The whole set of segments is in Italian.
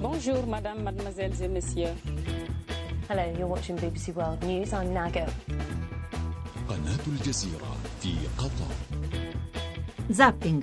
Bonjour, madame, mademoiselles et messieurs. Hello, you're watching BBC World News. I'm Nago. قناة الجزيرة في قطر Zapping.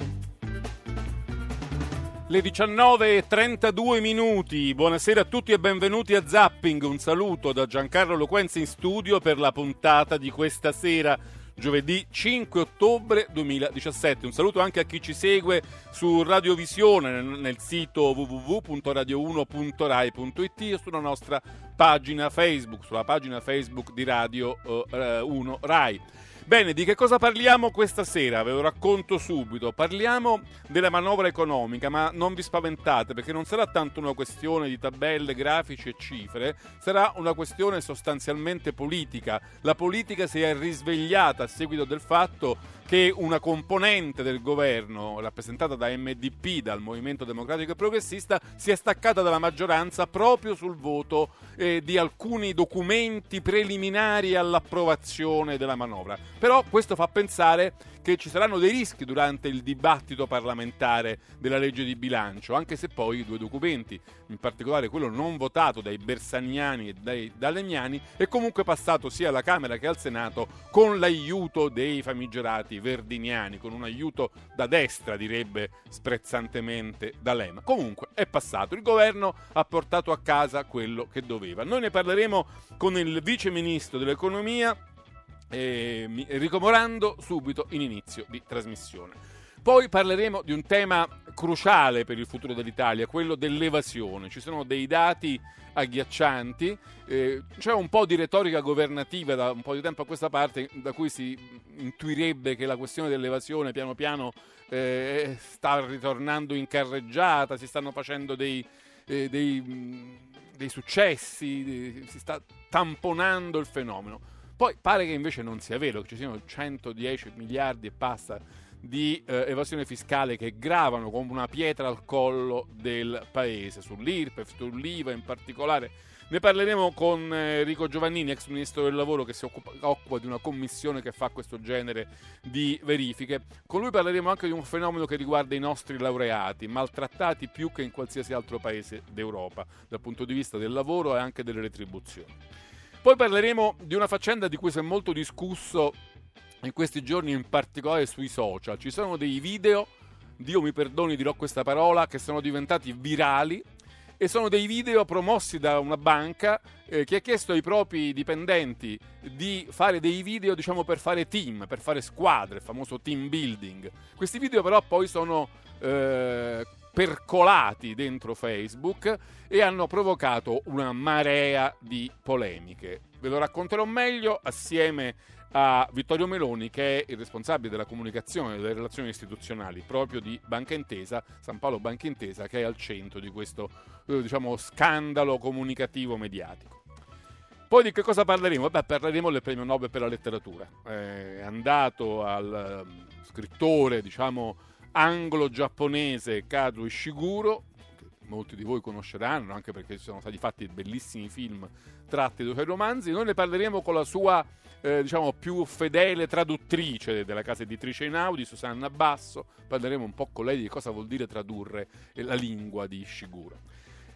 Le 19.32 minuti, buonasera a tutti e benvenuti a Zapping, un saluto da Giancarlo Loquenzi in studio per la puntata di questa sera, giovedì 5 ottobre 2017. Un saluto anche a chi ci segue su Radiovisione nel, sito www.radio1.rai.it e sulla nostra pagina Facebook, sulla pagina Facebook di Radio eh, 1 Rai. Bene, di che cosa parliamo questa sera? Ve lo racconto subito. Parliamo della manovra economica, ma non vi spaventate perché non sarà tanto una questione di tabelle, grafici e cifre, sarà una questione sostanzialmente politica. La politica si è risvegliata a seguito del fatto che una componente del governo, rappresentata da MDP, dal Movimento Democratico e Progressista, si è staccata dalla maggioranza proprio sul voto eh, di alcuni documenti preliminari all'approvazione della manovra. Però questo fa pensare che ci saranno dei rischi durante il dibattito parlamentare della legge di bilancio, anche se poi i due documenti, in particolare quello non votato dai bersaniani e dai dalemiani, è comunque passato sia alla Camera che al Senato con l'aiuto dei famigerati verdiniani, con un aiuto da destra, direbbe sprezzantemente D'Alema. Comunque è passato, il governo ha portato a casa quello che doveva. Noi ne parleremo con il vice ministro dell'economia eh, Enrico Morando subito in inizio di trasmissione. Poi parleremo di un tema cruciale per il futuro dell'Italia, quello dell'evasione. Ci sono dei dati agghiaccianti, eh, c'è un po' di retorica governativa da un po' di tempo a questa parte da cui si intuirebbe che la questione dell'evasione piano piano eh, sta ritornando in carreggiata, si stanno facendo dei, eh, dei, dei successi, si sta tamponando il fenomeno. Poi pare che invece non sia vero, che ci siano 110 miliardi e passa di eh, evasione fiscale che gravano come una pietra al collo del paese, sull'IRPEF, sull'IVA in particolare. Ne parleremo con Enrico Giovannini, ex ministro del lavoro, che si occupa, occupa, di una commissione che fa questo genere di verifiche. Con lui parleremo anche di un fenomeno che riguarda i nostri laureati, maltrattati più che in qualsiasi altro paese d'Europa, dal punto di vista del lavoro e anche delle retribuzioni. Poi parleremo di una faccenda di cui si è molto discusso in questi giorni, in particolare sui social. Ci sono dei video, Dio mi perdoni dirò questa parola, che sono diventati virali e sono dei video promossi da una banca eh, che ha chiesto ai propri dipendenti di fare dei video diciamo per fare team, per fare squadre, il famoso team building. Questi video però poi sono eh, percolati dentro Facebook e hanno provocato una marea di polemiche. Ve lo racconterò meglio assieme a Vittorio Meloni, che è il responsabile della comunicazione e delle relazioni istituzionali proprio di Banca Intesa, San Paolo Banca Intesa, che è al centro di questo diciamo, scandalo comunicativo mediatico. Poi di che cosa parleremo? Beh, parleremo del premio Nobel per la letteratura. È andato al um, scrittore, diciamo, anglo-giapponese Kazuo Ishiguro, che molti di voi conosceranno anche perché ci sono stati fatti bellissimi film tratti da suoi romanzi. Noi ne parleremo con la sua eh, diciamo più fedele traduttrice della casa editrice Inaudi, Susanna Basso. Parleremo un po' con lei di cosa vuol dire tradurre la lingua di Ishiguro.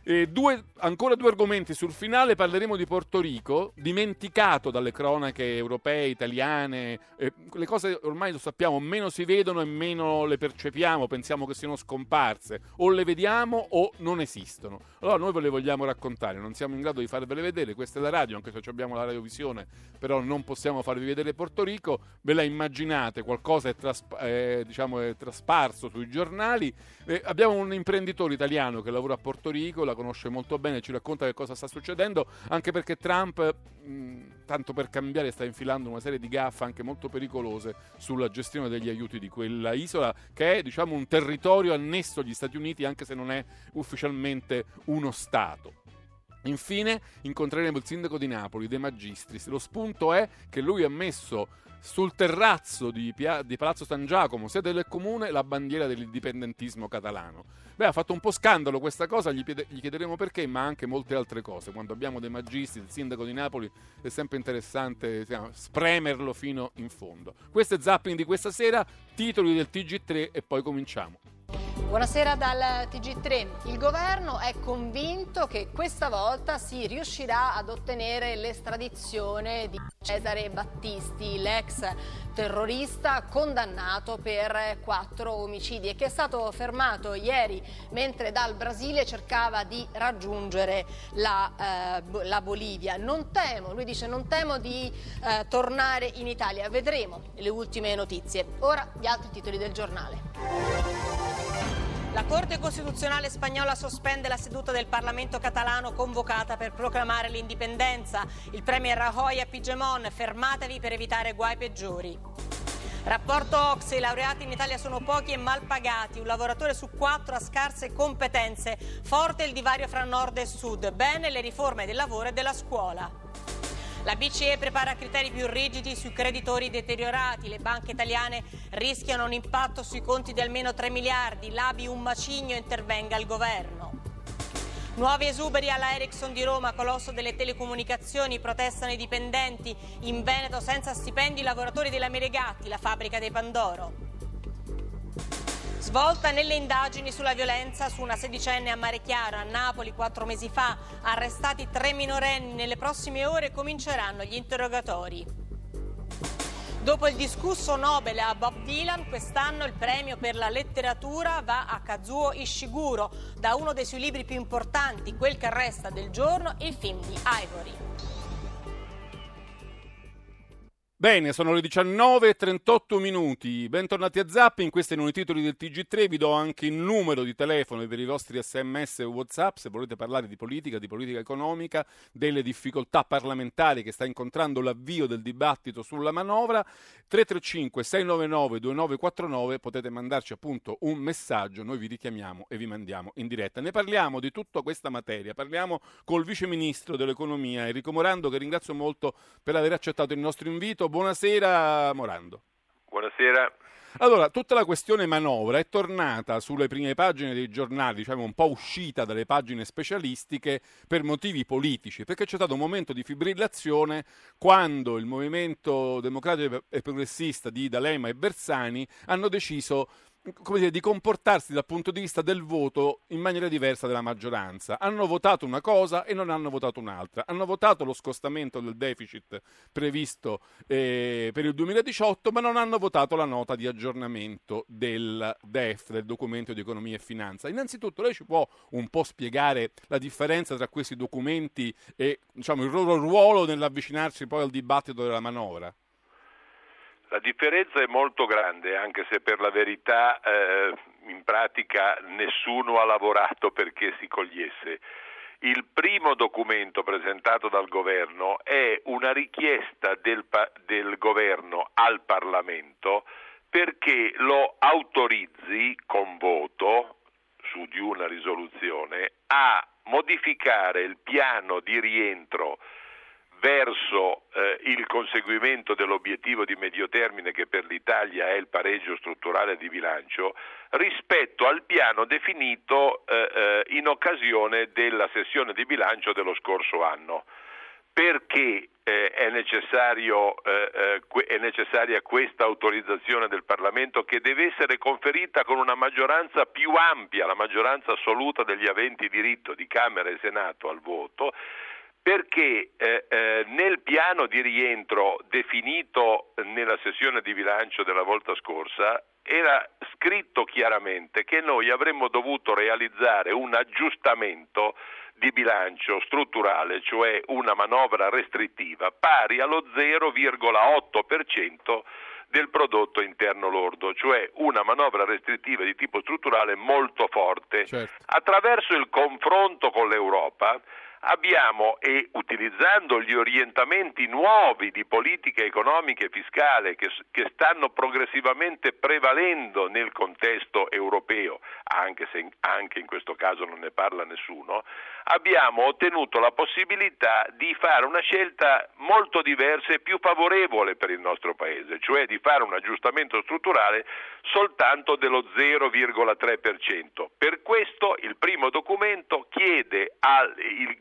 E due, ancora due argomenti. Sul finale, parleremo di Porto Rico, dimenticato dalle cronache europee, italiane, eh, le cose ormai lo sappiamo, meno si vedono e meno le percepiamo, pensiamo che siano scomparse, o le vediamo o non esistono. Allora noi ve le vogliamo raccontare, non siamo in grado di farvele vedere, questa è la radio, anche se abbiamo la radiovisione, però non possiamo farvi vedere Porto Rico, ve la immaginate, qualcosa è, trasp- eh, diciamo, è trasparso sui giornali, eh, abbiamo un imprenditore italiano che lavora a Porto Rico, la conosce molto bene, ci racconta che cosa sta succedendo, anche perché Trump, mh, tanto per cambiare, sta infilando una serie di gaffe anche molto pericolose sulla gestione degli aiuti di quella isola, che è diciamo un territorio annesso agli Stati Uniti, anche se non è ufficialmente uno Stato. Infine incontreremo il sindaco di Napoli, De Magistris. Lo spunto è che lui ha messo sul terrazzo di, Pia- di, Palazzo San Giacomo, sede del comune, la bandiera dell'indipendentismo catalano. Beh, ha fatto un po' scandalo questa cosa, gli, piede- gli, chiederemo perché, ma anche molte altre cose. Quando abbiamo dei magisti, il sindaco di Napoli, è sempre interessante diciamo, spremerlo fino in fondo. Questo è Zapping di questa sera, titoli del TG3 e poi cominciamo. Buonasera dal TG3. Il governo è convinto che questa volta si riuscirà ad ottenere l'estradizione di Cesare Battisti, l'ex terrorista condannato per quattro omicidi e che è stato fermato ieri mentre dal Brasile cercava di raggiungere la, eh, la Bolivia. Non temo, lui dice, non temo di eh, tornare in Italia. Vedremo le ultime notizie. Ora gli altri titoli del giornale. La Corte Costituzionale spagnola sospende la seduta del Parlamento catalano convocata per proclamare l'indipendenza. Il Premier Rajoy a Pigemon, fermatevi per evitare guai peggiori. Rapporto Ox, i laureati in Italia sono pochi e mal pagati, un lavoratore su quattro ha scarse competenze, forte il divario fra nord e sud, bene le riforme del lavoro e della scuola. La BCE prepara criteri più rigidi sui creditori deteriorati. Le banche italiane rischiano un impatto sui conti di almeno 3 miliardi. L'ABI un macigno intervenga il governo. Nuovi esuberi alla Ericsson di Roma, colosso delle telecomunicazioni, protestano i dipendenti. In Veneto senza stipendi i lavoratori della Meregatti, la fabbrica dei Pandoro. Svolta nelle indagini sulla violenza su una sedicenne a Mare Chiaro, a Napoli, quattro mesi fa. Arrestati tre minorenni. Nelle prossime ore cominceranno gli interrogatori. Dopo il discusso Nobel a Bob Dylan, quest'anno il premio per la letteratura va a Kazuo Ishiguro, da uno dei suoi libri più importanti, Quel che resta del giorno, il film di Ivory. Bene, sono le 19.38 minuti. Bentornati a Zapping. Questi erano i titoli del TG3. Vi do anche il numero di telefono per i vostri sms e WhatsApp se volete parlare di politica, di politica economica, delle difficoltà parlamentari che sta incontrando l'avvio del dibattito sulla manovra. 335 699 2949 potete mandarci appunto un messaggio, noi vi richiamiamo e vi mandiamo in diretta. Ne parliamo di tutta questa materia. Parliamo col vice ministro dell'economia Enrico Morando che ringrazio molto per aver accettato il nostro invito buonasera Morando. Buonasera. Allora, tutta la questione manovra è tornata sulle prime pagine dei giornali, diciamo un po' uscita dalle pagine specialistiche per motivi politici, perché c'è stato un momento di fibrillazione quando il movimento democratico e progressista di D'Alema e Bersani hanno deciso dire, di comportarsi dal punto di vista del voto in maniera diversa della maggioranza. Hanno votato una cosa e non hanno votato un'altra. Hanno votato lo scostamento del deficit previsto eh, per il 2018, ma non hanno votato la nota di aggiornamento del DEF, del documento di economia e finanza. Innanzitutto lei ci può un po' spiegare la differenza tra questi documenti e diciamo, il loro ruolo nell'avvicinarsi poi al dibattito della manovra? La differenza è molto grande, anche se per la verità eh, in pratica nessuno ha lavorato perché si cogliesse. Il primo documento presentato dal governo è una richiesta del, del governo al Parlamento perché lo autorizzi con voto su di una risoluzione a modificare il piano di rientro verso eh, il conseguimento dell'obiettivo di medio termine che per l'Italia è il pareggio strutturale di bilancio rispetto al piano definito eh, eh, in occasione della sessione di bilancio dello scorso anno. Perché eh, è, eh, eh, è necessaria questa autorizzazione del Parlamento che deve essere conferita con una maggioranza più ampia, la maggioranza assoluta degli aventi diritto di Camera e Senato al voto, perché eh, eh, nel piano di rientro definito nella sessione di bilancio della volta scorsa era scritto chiaramente che noi avremmo dovuto realizzare un aggiustamento di bilancio strutturale, cioè una manovra restrittiva pari allo 0,8% del prodotto interno lordo, cioè una manovra restrittiva di tipo strutturale molto forte. Certo. Attraverso il confronto con l'Europa abbiamo e utilizzando gli orientamenti nuovi di politica economica e fiscale che, che, stanno progressivamente prevalendo nel contesto europeo, anche se anche in questo caso non ne parla nessuno, abbiamo ottenuto la possibilità di fare una scelta molto diversa e più favorevole per il nostro Paese, cioè di fare un aggiustamento strutturale soltanto dello 0,3%. Per questo il primo documento chiede al il,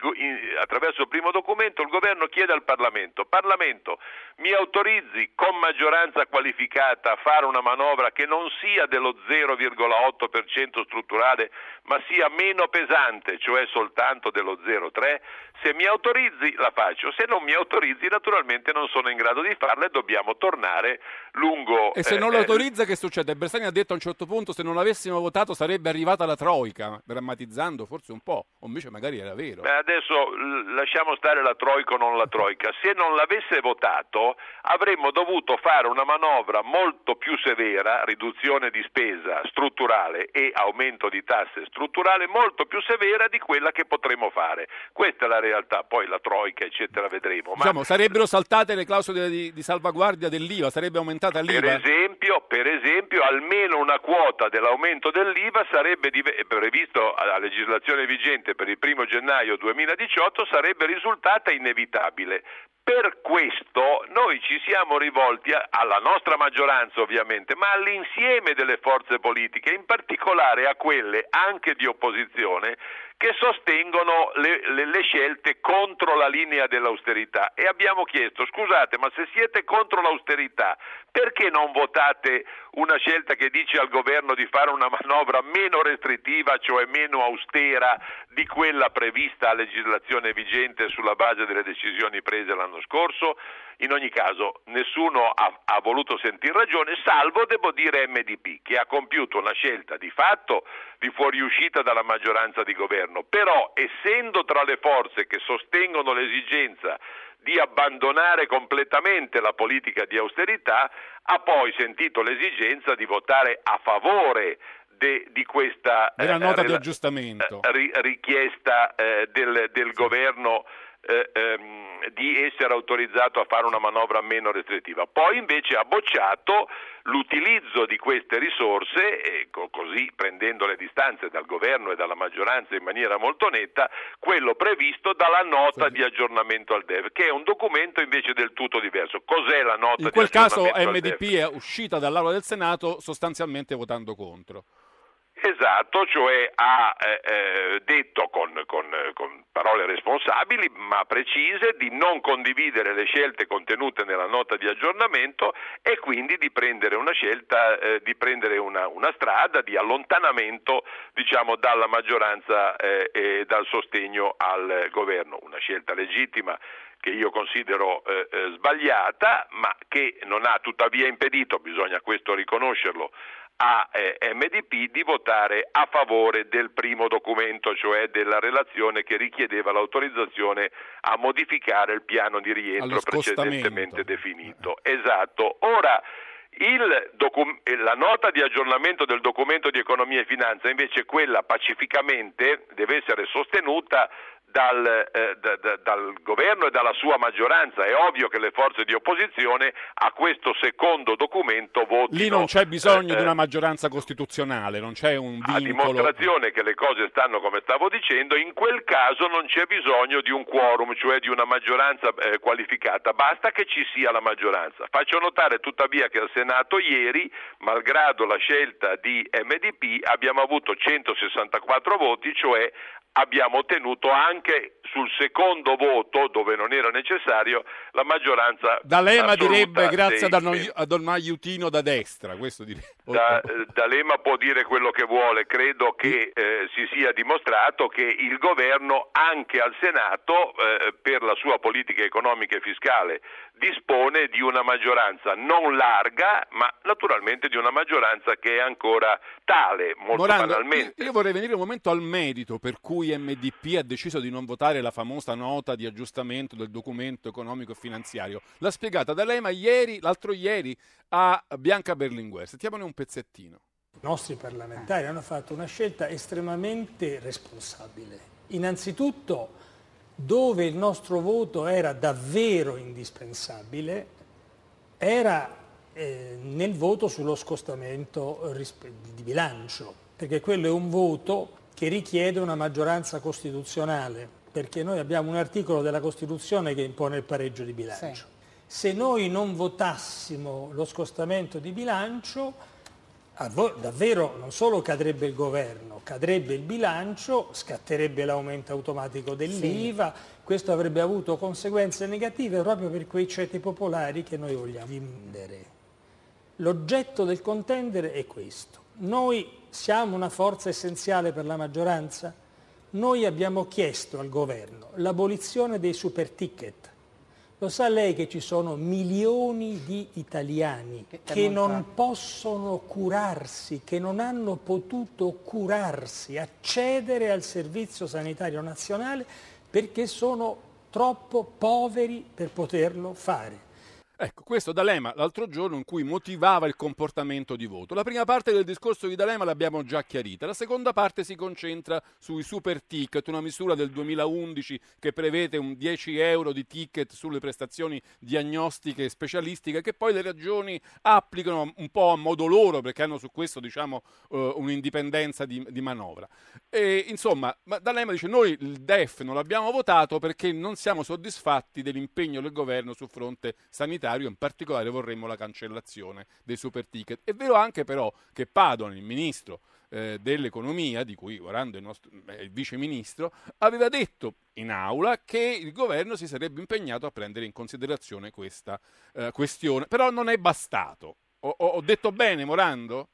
attraverso il primo documento il governo chiede al Parlamento, Parlamento mi autorizzi con maggioranza qualificata a fare una manovra che non sia dello 0,8% strutturale ma sia meno pesante, cioè soltanto dello 0,3%? Se mi autorizzi la faccio, se non mi autorizzi naturalmente non sono in grado di farla e dobbiamo tornare lungo... E se non eh, lo autorizza che succede? Bersani ha detto a un certo punto se non avessimo votato sarebbe arrivata la Troica, drammatizzando forse un po', o invece magari era vero. Beh, adesso lasciamo stare la Troica o non la Troica. Se non l'avesse votato avremmo dovuto fare una manovra molto più severa, riduzione di spesa strutturale e aumento di tasse strutturale molto più severa di quella che potremo fare. Questa è la realtà, poi la Troica eccetera vedremo. Ma Diciamo, sarebbero saltate le clausole di, di salvaguardia dell'IVA, sarebbe aumentata per l'IVA. esempio, per esempio, almeno una quota dell'aumento dell'IVA sarebbe dive- previsto a legislazione vigente per il primo gennaio 2018 sarebbe risultata inevitabile. Per questo noi ci siamo rivolti alla nostra maggioranza ovviamente, ma all'insieme delle forze politiche, in particolare a quelle anche di opposizione che sostengono le, le- le scelte contro la linea dell'austerità e abbiamo chiesto scusate ma se siete contro l'austerità perché non votate una scelta che dice al governo di fare una manovra meno restrittiva, cioè meno austera di quella prevista a legislazione vigente sulla base delle decisioni prese l'anno scorso? In ogni caso nessuno ha, ha voluto sentire ragione, salvo, devo dire, MDP, che ha compiuto una scelta di fatto di fuoriuscita dalla maggioranza di governo, però essendo tra le forze che sostengono l'esigenza di abbandonare completamente la politica di austerità, ha poi sentito l'esigenza di votare a favore de- di questa eh, nota di rela- aggiustamento. eh, ri- richiesta eh, del, del governo eh, ehm, di essere autorizzato a fare una manovra meno restrittiva. Poi invece ha bocciato l'utilizzo di queste risorse, e co- così prendendo le distanze dal governo e dalla maggioranza in maniera molto netta, quello previsto dalla nota di aggiornamento al DEF, che è un documento invece del tutto diverso. Cos'è la nota In di quel caso aggiornamento al MDP è uscita dall'aula del Senato sostanzialmente votando contro. Esatto, cioè ha eh, eh, detto con, con, con parole responsabili ma precise di non condividere le scelte contenute nella nota di aggiornamento e quindi di prendere una scelta, eh, di prendere una, una strada di allontanamento diciamo, dalla maggioranza eh, e dal sostegno al governo. Una scelta legittima che io considero eh, eh, sbagliata, ma che non ha tuttavia impedito, bisogna questo riconoscerlo, a eh, MDP di votare a favore del primo documento, cioè della relazione che richiedeva l'autorizzazione a modificare il piano di rientro precedentemente definito. Esatto. Ora docu- eh, la nota di aggiornamento del documento di economia e finanza invece quella pacificamente deve essere sostenuta dal, eh, da- da- dal governo e dalla sua maggioranza. È ovvio che le forze di opposizione a questo secondo documento votino. Lì non c'è bisogno eh, di una eh, maggioranza costituzionale, non c'è un a vincolo. dimostrazione che le cose stanno come stavo dicendo, in quel caso non c'è bisogno di un quorum, cioè di una maggioranza eh, qualificata, basta che ci sia la maggioranza. Faccio notare tuttavia che al Senato ieri, malgrado la scelta di MDP, abbiamo avuto 164 voti, cioè abbiamo ottenuto anche sul secondo voto, dove non era necessario, la maggioranza D'Alema direbbe grazie dei ad un- aiutino da destra, questo direbbe. da, D'Alema può dire quello che vuole, credo che eh, si sia dimostrato che il governo anche al Senato eh, per la sua politica economica e fiscale dispone di una maggioranza non larga, ma naturalmente di una maggioranza che è ancora tale, molto Morando, banalmente. io, vorrei venire un momento al merito per cui MDP ha deciso di non votare la famosa nota di aggiustamento del documento economico e finanziario. L'ha spiegata D'Alema ieri, l'altro ieri, a Bianca Berlinguer. Sentiamone un pezzettino. I nostri parlamentari hanno fatto una scelta estremamente responsabile. Innanzitutto, dove il nostro voto era davvero indispensabile, era eh, nel voto sullo scostamento rispe- di bilancio, perché quello è un voto che richiede una maggioranza costituzionale, perché noi abbiamo un articolo della Costituzione che impone il pareggio di bilancio. Se noi non votassimo lo scostamento di bilancio, davvero non solo cadrebbe il governo, cadrebbe il bilancio, scatterebbe l'aumento automatico dell'IVA, sì. questo avrebbe avuto conseguenze negative proprio per quei ceti popolari che noi vogliamo vendere. L'oggetto del contendere è questo. Noi siamo una forza essenziale per la maggioranza? Noi abbiamo chiesto al governo l'abolizione dei super ticket. Lo sa lei che ci sono milioni di italiani che, che non possono curarsi, che non hanno potuto curarsi, accedere al servizio sanitario nazionale perché sono troppo poveri per poterlo fare. Ecco, questo D'Alema l'altro giorno in cui motivava il comportamento di voto. La prima parte del discorso di D'Alema l'abbiamo già chiarita, la seconda parte si concentra sui super ticket, una misura del 2011 che prevede un 10 euro di ticket sulle prestazioni diagnostiche e specialistiche che poi le regioni applicano un po' a modo loro perché hanno su questo diciamo uh, un'indipendenza di, di manovra. E, insomma, D'Alema dice noi il DEF non l'abbiamo votato perché non siamo soddisfatti dell'impegno del governo sul fronte sanitario finanziario, in particolare vorremmo la cancellazione dei super ticket. È vero anche però che Padoan, il ministro eh, dell'economia, di cui Orando è il, è il vice ministro, aveva detto in aula che il governo si sarebbe impegnato a prendere in considerazione questa eh, questione, però non è bastato. Ho, ho detto bene, Morando?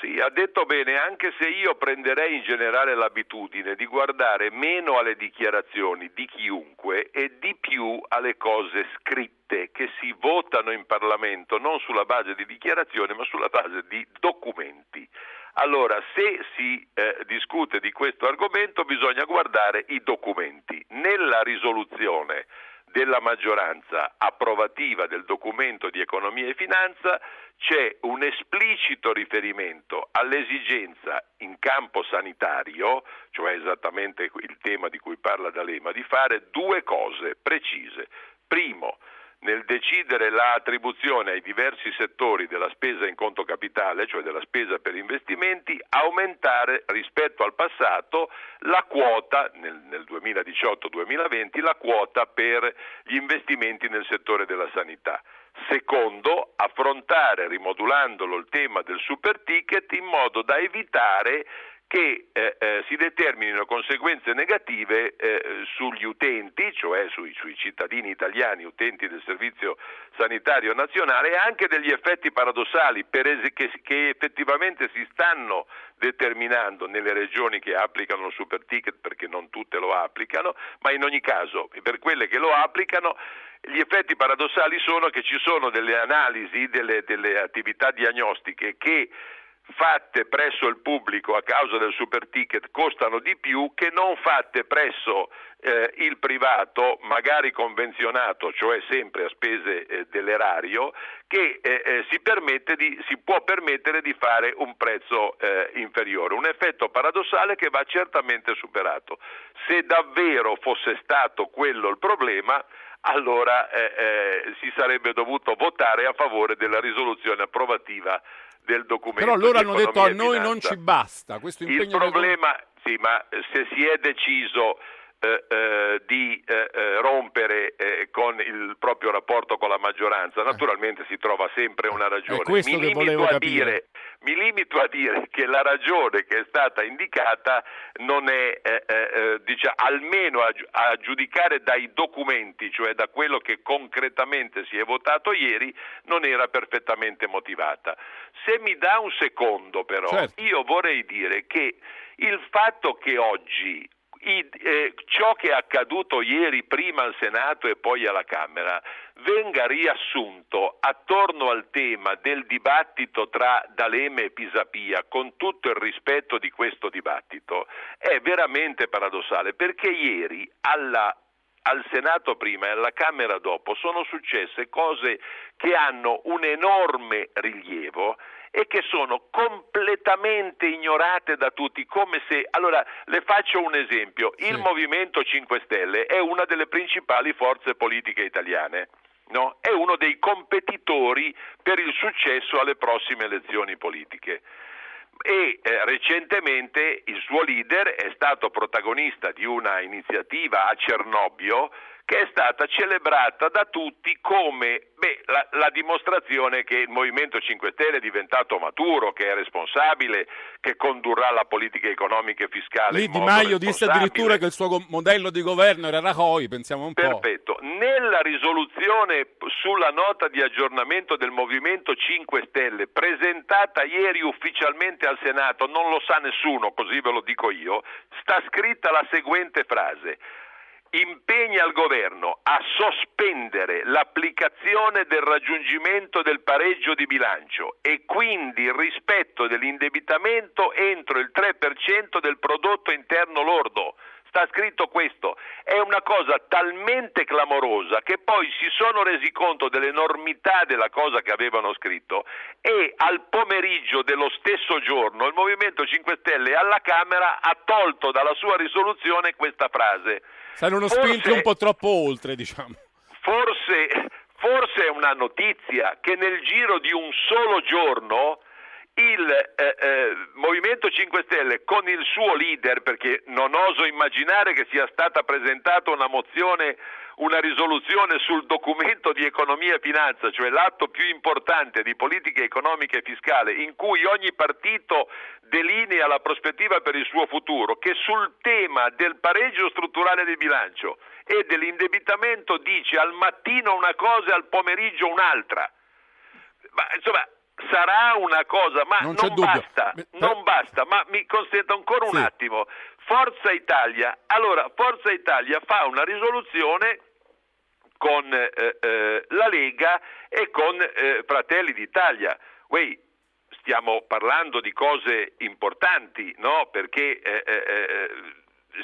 Sì, ha detto bene, anche se io prenderei in generale l'abitudine di guardare meno alle dichiarazioni di chiunque e di più alle cose scritte che si votano in Parlamento non sulla base di dichiarazioni ma sulla base di documenti. Allora, se si eh, discute di questo argomento bisogna guardare i documenti. Nella risoluzione della maggioranza approvativa del documento di economia e finanza c'è un esplicito riferimento all'esigenza in campo sanitario, cioè esattamente il tema di cui parla D'Alema, di fare due cose precise. Primo, nel decidere l'attribuzione ai diversi settori della spesa in conto capitale, cioè della spesa per investimenti, aumentare rispetto al passato la quota nel, nel 2018-2020, la quota per gli investimenti nel settore della sanità. Secondo, affrontare rimodulandolo il tema del super ticket in modo da evitare che eh, eh, si determinino conseguenze negative eh, sugli utenti, cioè sui, sui, cittadini italiani, utenti del Servizio Sanitario Nazionale, e anche degli effetti paradossali es- che, che, effettivamente si stanno determinando nelle regioni che applicano il super ticket, perché non tutte lo applicano, ma in ogni caso per quelle che lo applicano gli effetti paradossali sono che ci sono delle analisi, delle, delle attività diagnostiche che fatte presso il pubblico a causa del super ticket costano di più che non fatte presso eh, il privato, magari convenzionato, cioè sempre a spese eh, dell'erario, che eh, eh si, di, si, può permettere di fare un prezzo eh, inferiore. Un effetto paradossale che va certamente superato. Se davvero fosse stato quello il problema, allora eh, si sarebbe dovuto votare a favore della risoluzione approvativa del documento. Però loro hanno detto a noi non ci basta. Il problema, del... sì, ma se si è deciso di eh, eh rompere eh, con il proprio rapporto con la maggioranza, naturalmente si trova sempre una ragione. Mi limito, dire, mi, limito a dire, che la ragione che è stata indicata non è, diciamo, almeno a, a, giudicare dai documenti, cioè da quello che concretamente si è votato ieri, non era perfettamente motivata. Se mi dà un secondo però, certo. io vorrei dire che il fatto che oggi i, eh, ciò che è accaduto ieri prima al Senato e poi alla Camera venga riassunto attorno al tema del dibattito tra D'Aleme e Pisapia, con tutto il rispetto di questo dibattito, è veramente paradossale perché ieri alla al Senato prima e alla Camera dopo sono successe cose che hanno un enorme rilievo e che sono completamente ignorate da tutti, come se... Allora, le faccio un esempio. Il sì. Movimento 5 Stelle è una delle principali forze politiche italiane. No? È uno dei competitori per il successo alle prossime elezioni politiche e eh, recentemente il suo leader è stato protagonista di una iniziativa a Cernobbio che è stata celebrata da tutti come beh, la, la, dimostrazione che il Movimento 5 Stelle è diventato maturo, che è responsabile, che condurrà la politica economica e fiscale. Lì Di Maio disse addirittura che il suo modello di governo era Rajoy, pensiamo un Perfetto. po'. Perfetto. Nella risoluzione sulla nota di aggiornamento del Movimento 5 Stelle, presentata ieri ufficialmente al Senato, non lo sa nessuno, così ve lo dico io, sta scritta la seguente frase impegna il governo a sospendere l'applicazione del raggiungimento del pareggio di bilancio e quindi il rispetto dell'indebitamento entro il 3% del prodotto interno lordo. Sta scritto questo, è una cosa talmente clamorosa che poi si sono resi conto dell'enormità della cosa che avevano scritto e al pomeriggio dello stesso giorno il Movimento 5 Stelle alla Camera ha tolto dalla sua risoluzione questa frase Saranno spinti un po' troppo oltre, diciamo. Forse, forse è una notizia che nel giro di un solo giorno il eh, eh, Movimento 5 Stelle con il suo leader, perché non oso immaginare che sia stata presentata una mozione, una risoluzione sul documento di economia e finanza, cioè l'atto più importante di politica economica e fiscale, in cui ogni partito delinea la prospettiva per il suo futuro, che sul tema del pareggio strutturale del bilancio e dell'indebitamento dice al mattino una cosa e al pomeriggio un'altra. Ma insomma, sarà una cosa, ma non, non basta, non basta, ma mi consenta ancora un sì. attimo. Forza Italia, allora Forza Italia fa una risoluzione con eh, eh, la Lega e con eh, Fratelli d'Italia. Wey, stiamo parlando di cose importanti, no? Perché eh, eh, eh,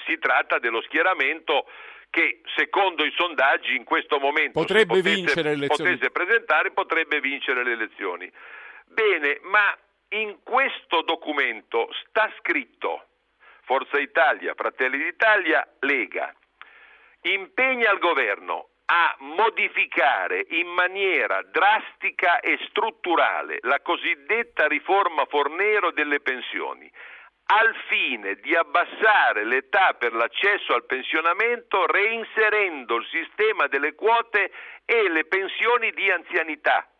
si tratta dello schieramento che secondo i sondaggi in questo momento potrebbe potesse, vincere le elezioni. potesse presentare potrebbe vincere le elezioni. Bene, ma in questo documento sta scritto Forza Italia, Fratelli d'Italia, Lega, impegna il governo a modificare in maniera drastica e strutturale la cosiddetta riforma Fornero delle pensioni, al fine di abbassare l'età per l'accesso al pensionamento reinserendo il sistema delle quote e le pensioni di anzianità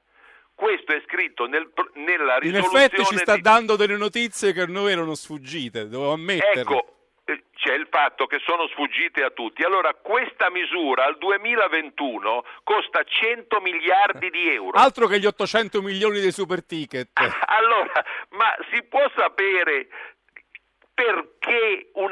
questo è scritto nel, nella risoluzione. In effetti ci sta di... dando delle notizie che a noi erano sfuggite, devo ammettere. Ecco, eh, c'è il fatto che sono sfuggite a tutti. Allora, questa misura al 2021 costa 100 miliardi di euro. Altro che gli 800 milioni dei super ticket. allora, ma si può sapere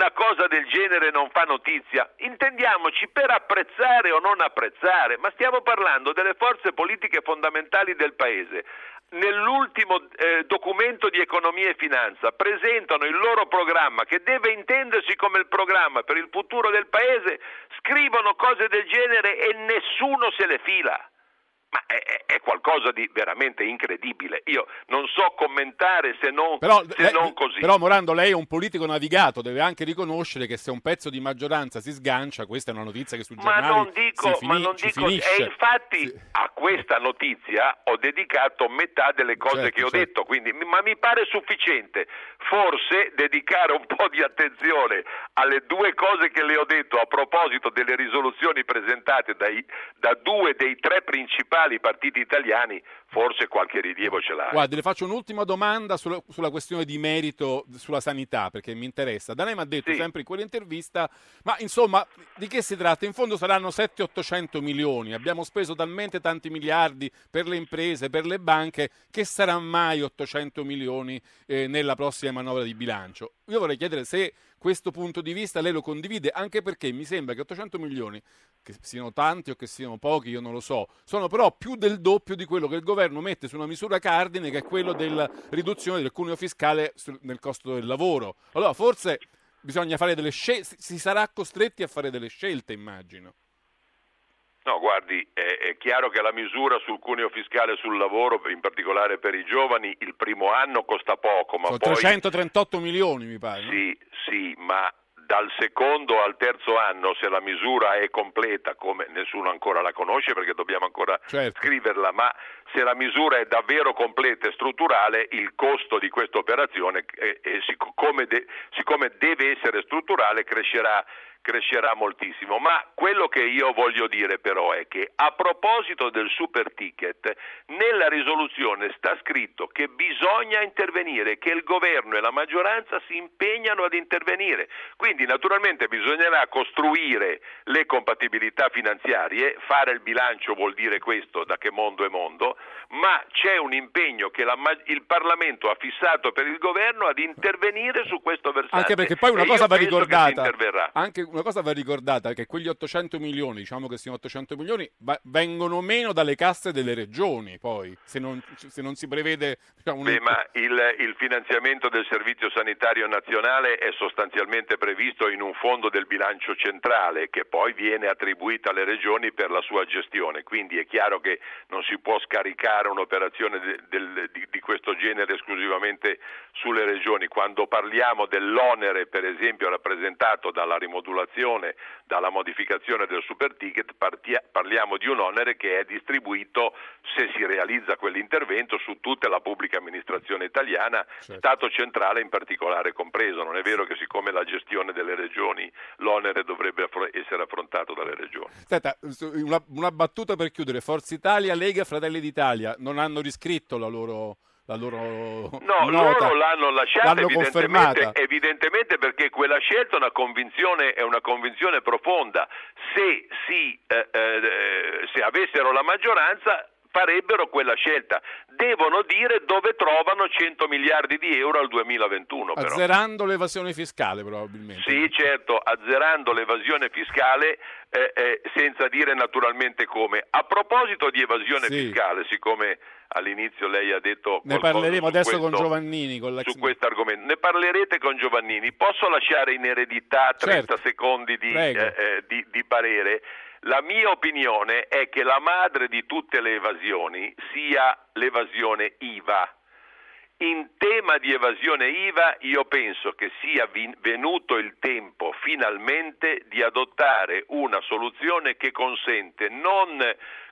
una cosa del genere non fa notizia? Intendiamoci per apprezzare o non apprezzare, ma stiamo parlando delle forze politiche fondamentali del Paese. Nell'ultimo eh, documento di economia e finanza presentano il loro programma che deve intendersi come il programma per il futuro del Paese, scrivono cose del genere e nessuno se le fila. Ma è, è, qualcosa di veramente incredibile. Io non so commentare se non, però, se lei, non così. Però Morando, lei è un politico navigato, deve anche riconoscere che se un pezzo di maggioranza si sgancia, questa è una notizia che sul ma giornale non dico, fini, ma non dico, E infatti sì. a questa notizia ho dedicato metà delle cose certo, che ho certo. detto, quindi, ma mi pare sufficiente. Forse dedicare un po' di attenzione alle due cose che le ho detto a proposito delle risoluzioni presentate dai, da due dei tre principali principali partiti italiani forse qualche rilievo ce l'ha. Guardi, le faccio un'ultima domanda sulla, sulla, questione di merito sulla sanità, perché mi interessa. Da lei mi ha detto sì. sempre in quell'intervista, ma insomma, di che si tratta? In fondo saranno 700-800 milioni, abbiamo speso talmente tanti miliardi per le imprese, per le banche, che sarà mai 800 milioni eh, nella prossima manovra di bilancio? Io vorrei chiedere se questo punto di vista lei lo condivide, anche perché mi sembra che 800 milioni, che siano tanti o che siano pochi, io non lo so, sono però più del doppio di quello che il governo mette su una misura cardine che è quello della riduzione del cuneo fiscale nel costo del lavoro. Allora forse bisogna fare delle scelte, si sarà costretti a fare delle scelte, immagino. No, guardi, è, è, chiaro che la misura sul cuneo fiscale sul lavoro, in particolare per i giovani, il primo anno costa poco, ma Sono poi... 338 milioni, mi pare. Sì, sì, ma dal secondo al terzo anno, se la misura è completa, come nessuno ancora la conosce perché dobbiamo ancora Certo. scriverla, ma se la misura è davvero completa e strutturale, il costo di questa operazione, eh, eh, siccome, de- siccome deve essere strutturale, crescerà crescerà moltissimo. Ma quello che io voglio dire però è che a proposito del super ticket, nella risoluzione sta scritto che bisogna intervenire, che il governo e la maggioranza si impegnano ad intervenire. Quindi naturalmente bisognerà costruire le compatibilità finanziarie, fare il bilancio vuol dire questo, da che mondo è mondo, ma c'è un impegno che la, il Parlamento ha fissato per il governo ad intervenire su questo versante. Anche perché poi una cosa va ricordata, anche una cosa va ricordata che quegli 800 milioni, diciamo che siano 800 milioni, va- vengono meno dalle casse delle regioni, poi, se non, se non si prevede diciamo, un... Beh, ma il, il finanziamento del Servizio Sanitario Nazionale è sostanzialmente previsto in un fondo del bilancio centrale che poi viene attribuito alle regioni per la sua gestione, quindi è chiaro che non si può scaricare un'operazione de- del- di, di questo genere esclusivamente sulle regioni. Quando parliamo dell'onere, per esempio, rappresentato dalla rimodulazione, dalla modificazione del super ticket, parliamo di un onere che è distribuito, se si realizza quell'intervento, su tutta la pubblica amministrazione italiana, Certo. Stato centrale in particolare compreso. Non è vero che siccome la gestione delle regioni l'onere dovrebbe essere affrontato dalle regioni. Su- una, una battuta per chiudere. Forza Italia, Lega, Fratelli d'Italia non hanno riscritto la loro, la loro No, nota. loro l'hanno lasciata L'hanno evidentemente, evidentemente perché quella scelta è una convinzione, è una convinzione profonda. Se, si, eh, eh, se avessero la maggioranza farebbero quella scelta. Devono dire dove trovano 100 miliardi di euro al 2021 però. Azzerando l'evasione fiscale probabilmente. Sì, certo, azzerando l'evasione fiscale eh, eh, senza dire naturalmente come. A proposito di evasione Sì. fiscale, siccome all'inizio lei ha detto Ne parleremo adesso questo- con Giovannini, con l'ex su questo argomento. Ne parlerete con Giovannini. Posso lasciare in eredità 30 Certo. secondi di, eh, eh, di- di parere? La mia opinione è che la madre di tutte le evasioni sia l'evasione IVA. In tema di evasione IVA io penso che sia venuto il tempo finalmente di adottare una soluzione che consente non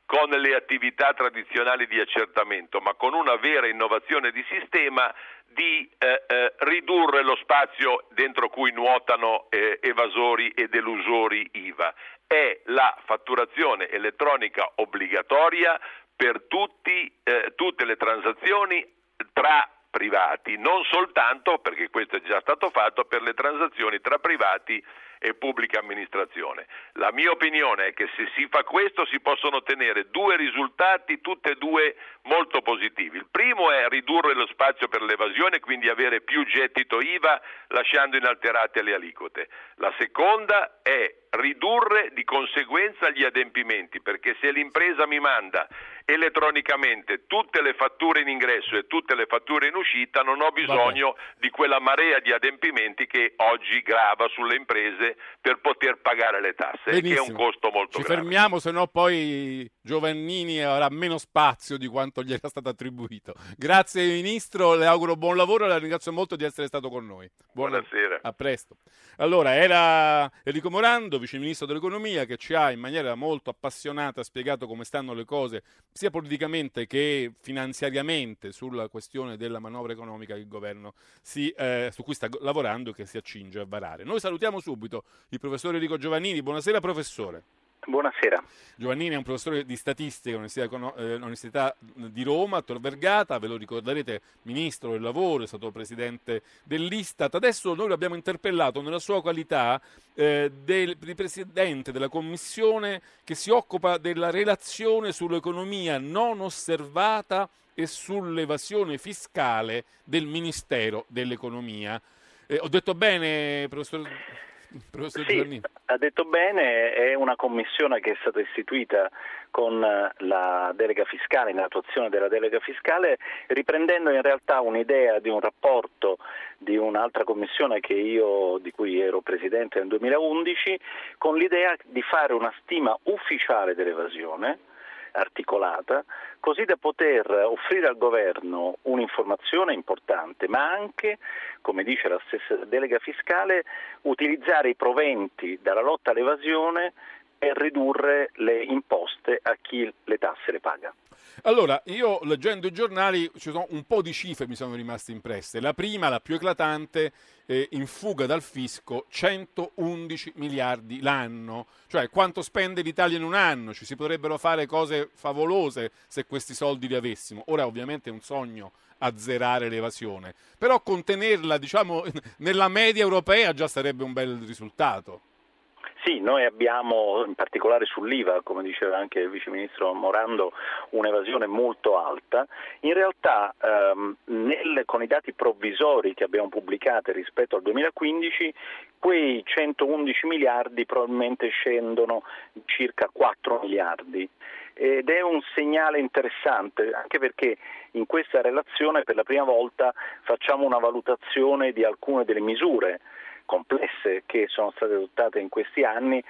con le attività tradizionali di accertamento, ma con una vera innovazione di sistema di eh, eh, ridurre lo spazio dentro cui nuotano eh, evasori ed elusori IVA. È la fatturazione elettronica obbligatoria per tutti, eh, tutte le transazioni tra privati, non soltanto, perché questo è già stato fatto, per le transazioni tra privati e pubblica amministrazione. La mia opinione è che se si fa questo si possono ottenere due risultati, tutti e due molto positivi. Il primo è ridurre lo spazio per l'evasione, quindi avere più gettito IVA lasciando inalterate le aliquote. La seconda è ridurre di conseguenza gli adempimenti, perché se l'impresa mi manda elettronicamente tutte le fatture in ingresso e tutte le fatture in uscita, non ho bisogno di quella marea di adempimenti che oggi grava sulle imprese per poter pagare le tasse, che è un Benissimo. costo molto Ci grave. fermiamo, se no poi Giovannini avrà meno spazio di quanto gli era stato attribuito. Grazie Ministro, le auguro buon lavoro e la ringrazio molto di essere stato con noi. Buon- Buonasera. A presto. Allora, era Enrico Morando, Vice Ministro dell'Economia, che ci ha in maniera molto appassionata spiegato come stanno le cose, sia politicamente che finanziariamente, sulla questione della manovra economica che il governo si, eh, su cui sta lavorando e che si accinge a varare. Noi salutiamo subito il professor Enrico Giovannini. Buonasera professore. Buonasera. Giovannini è un professore di statistica eh, all'Università di Roma, Tor Vergata, ve lo ricorderete, ministro del lavoro, è stato presidente dell'Istat. Adesso noi l'abbiamo interpellato nella sua qualità eh, del, di presidente della commissione che si occupa della relazione sull'economia non osservata e sull'evasione fiscale del Ministero dell'Economia. Eh, ho detto bene, professor, professor? Sì, ha detto bene, è una commissione che è stata istituita con la delega fiscale, in attuazione della delega fiscale, riprendendo in realtà un'idea di un rapporto di un'altra commissione che io, di cui ero presidente nel 2011, con l'idea di fare una stima ufficiale dell'evasione articolata, così da poter offrire al governo un'informazione importante, ma anche, come dice la stessa delega fiscale, utilizzare i proventi dalla lotta all'evasione per ridurre le imposte a chi le tasse le paga. Allora, io leggendo i giornali ci sono un po' di cifre mi sono rimaste impresse. La prima, la più eclatante, eh, in fuga dal fisco 111 miliardi l'anno, cioè quanto spende l'Italia in un anno. Ci si potrebbero fare cose favolose se questi soldi li avessimo. Ora ovviamente è un sogno azzerare l'evasione, però contenerla, diciamo, nella media europea già sarebbe un bel risultato. Sì, noi abbiamo in particolare sull'IVA, come diceva anche il Vice Ministro Morando, un'evasione molto alta. In realtà ehm, nel, con i dati provvisori che abbiamo pubblicato rispetto al 2015, quei 111 miliardi probabilmente scendono circa 4 miliardi ed è un segnale interessante anche perché in questa relazione per la prima volta facciamo una valutazione di alcune delle misure complesse che sono state adottate in questi anni,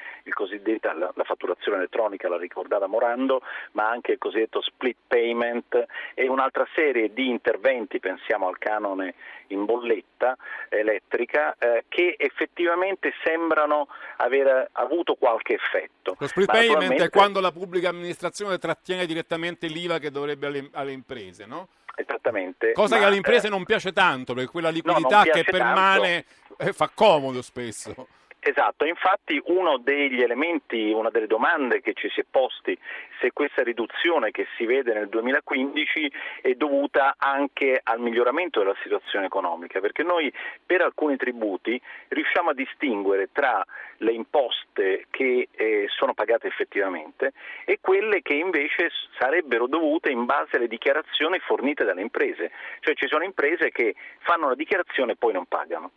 la, la, fatturazione elettronica, l'ha ricordata Morando, ma anche il cosiddetto split payment e un'altra serie di interventi, pensiamo al canone in bolletta elettrica, eh, che effettivamente sembrano aver avuto qualche effetto. Lo split payment è quando la pubblica amministrazione trattiene direttamente l'IVA che dovrebbe alle, alle imprese, no? Esattamente. Cosa ma, che alle imprese eh, non piace tanto, perché quella liquidità no, che permane eh, fa comodo spesso. Esatto, infatti uno degli elementi, una delle domande che ci si è posti se questa riduzione che si vede nel 2015 è dovuta anche al miglioramento della situazione economica, perché noi per alcuni tributi riusciamo a distinguere tra le imposte che eh, sono pagate effettivamente e quelle che invece sarebbero dovute in base alle dichiarazioni fornite dalle imprese, cioè ci sono imprese che fanno la dichiarazione e poi non pagano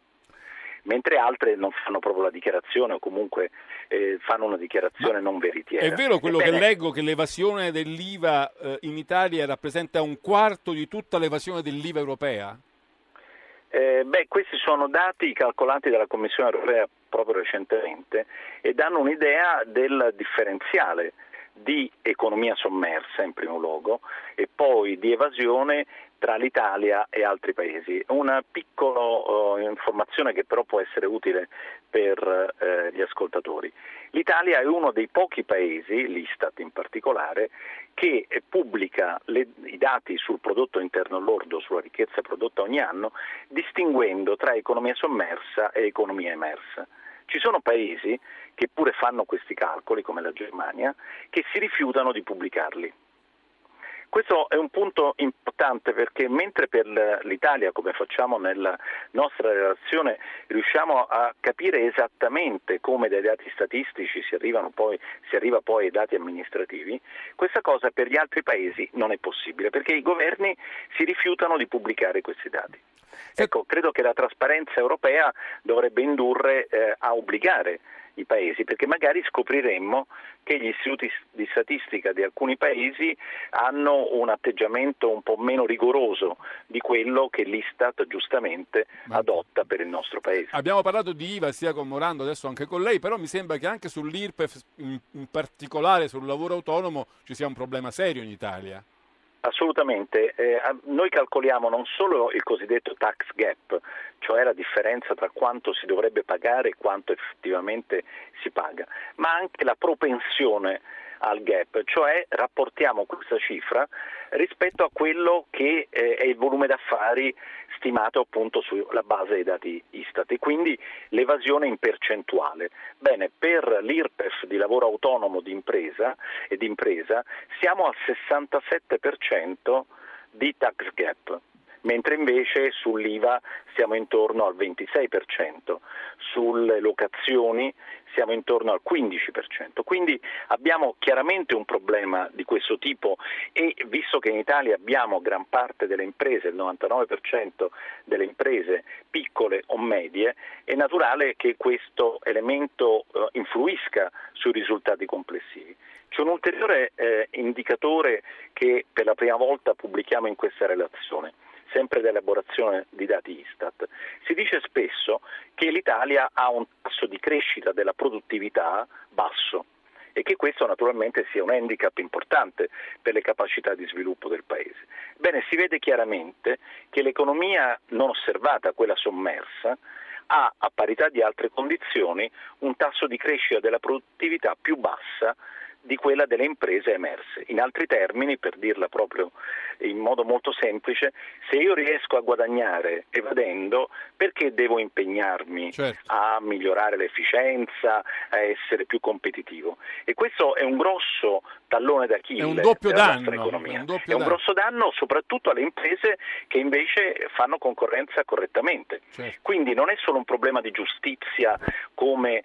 mentre altre non fanno proprio la dichiarazione o comunque eh, fanno una dichiarazione Ma non veritiera. È vero quello Ebbene, che leggo che l'evasione dell'IVA eh, in Italia rappresenta un quarto di tutta l'evasione dell'IVA europea? Eh, beh, questi sono dati calcolati dalla Commissione europea proprio recentemente e danno un'idea del differenziale di economia sommersa in primo luogo e poi di evasione tra l'Italia e altri paesi. Una piccola uh, informazione che però può essere utile per uh, gli ascoltatori. L'Italia è uno dei pochi paesi, l'Istat in particolare, che pubblica le, i dati sul prodotto interno lordo, sulla ricchezza prodotta ogni anno, distinguendo tra economia sommersa e economia emersa. Ci sono paesi che pure fanno questi calcoli, come la Germania, che si rifiutano di pubblicarli. Questo è un punto importante perché mentre per l'Italia, come facciamo nella nostra relazione, riusciamo a capire esattamente come dai dati statistici si, poi, si arriva poi ai dati amministrativi, questa cosa per gli altri paesi non è possibile perché i governi si rifiutano di pubblicare questi dati. Ecco, credo che la trasparenza europea dovrebbe indurre eh, a obbligare i paesi, perché magari scopriremmo che gli istituti di statistica di alcuni paesi hanno un atteggiamento un po' meno rigoroso di quello che l'Istat giustamente Ma... adotta per il nostro paese. Abbiamo parlato di IVA sia con Morando, adesso anche con lei, però mi sembra che anche sull'IRPEF, in, in particolare sul lavoro autonomo, ci sia un problema serio in Italia. Assolutamente, eh, noi calcoliamo non solo il cosiddetto tax gap, cioè la differenza tra quanto si dovrebbe pagare e quanto effettivamente si paga, ma anche la propensione al gap, cioè rapportiamo questa cifra rispetto a quello che eh, è il volume d'affari stimato appunto sulla base dei dati Istat e quindi l'evasione in percentuale. Bene, per l'IRPEF di lavoro autonomo di impresa e di impresa siamo al 67% di tax gap mentre invece sull'IVA siamo intorno al 26%, sulle locazioni siamo intorno al 15%. Quindi abbiamo chiaramente un problema di questo tipo e visto che in Italia abbiamo gran parte delle imprese, il 99% delle imprese piccole o medie, è naturale che questo elemento eh, influisca sui risultati complessivi. C'è un ulteriore eh, indicatore che per la prima volta pubblichiamo in questa relazione sempre dell'elaborazione di dati Istat. Si dice spesso che l'Italia ha un tasso di crescita della produttività basso e che questo naturalmente sia un handicap importante per le capacità di sviluppo del Paese. Bene, si vede chiaramente che l'economia non osservata, quella sommersa, ha a parità di altre condizioni un tasso di crescita della produttività più bassa di quella delle imprese emerse. In altri termini, per dirla proprio in modo molto semplice, se io riesco a guadagnare evadendo, perché devo impegnarmi Certo. a migliorare l'efficienza, a essere più competitivo? E questo è un grosso tallone d'Achille È un doppio della danno, nostra economia. è un È un danno. grosso danno soprattutto alle imprese che invece fanno concorrenza correttamente. Certo. Quindi non è solo un problema di giustizia come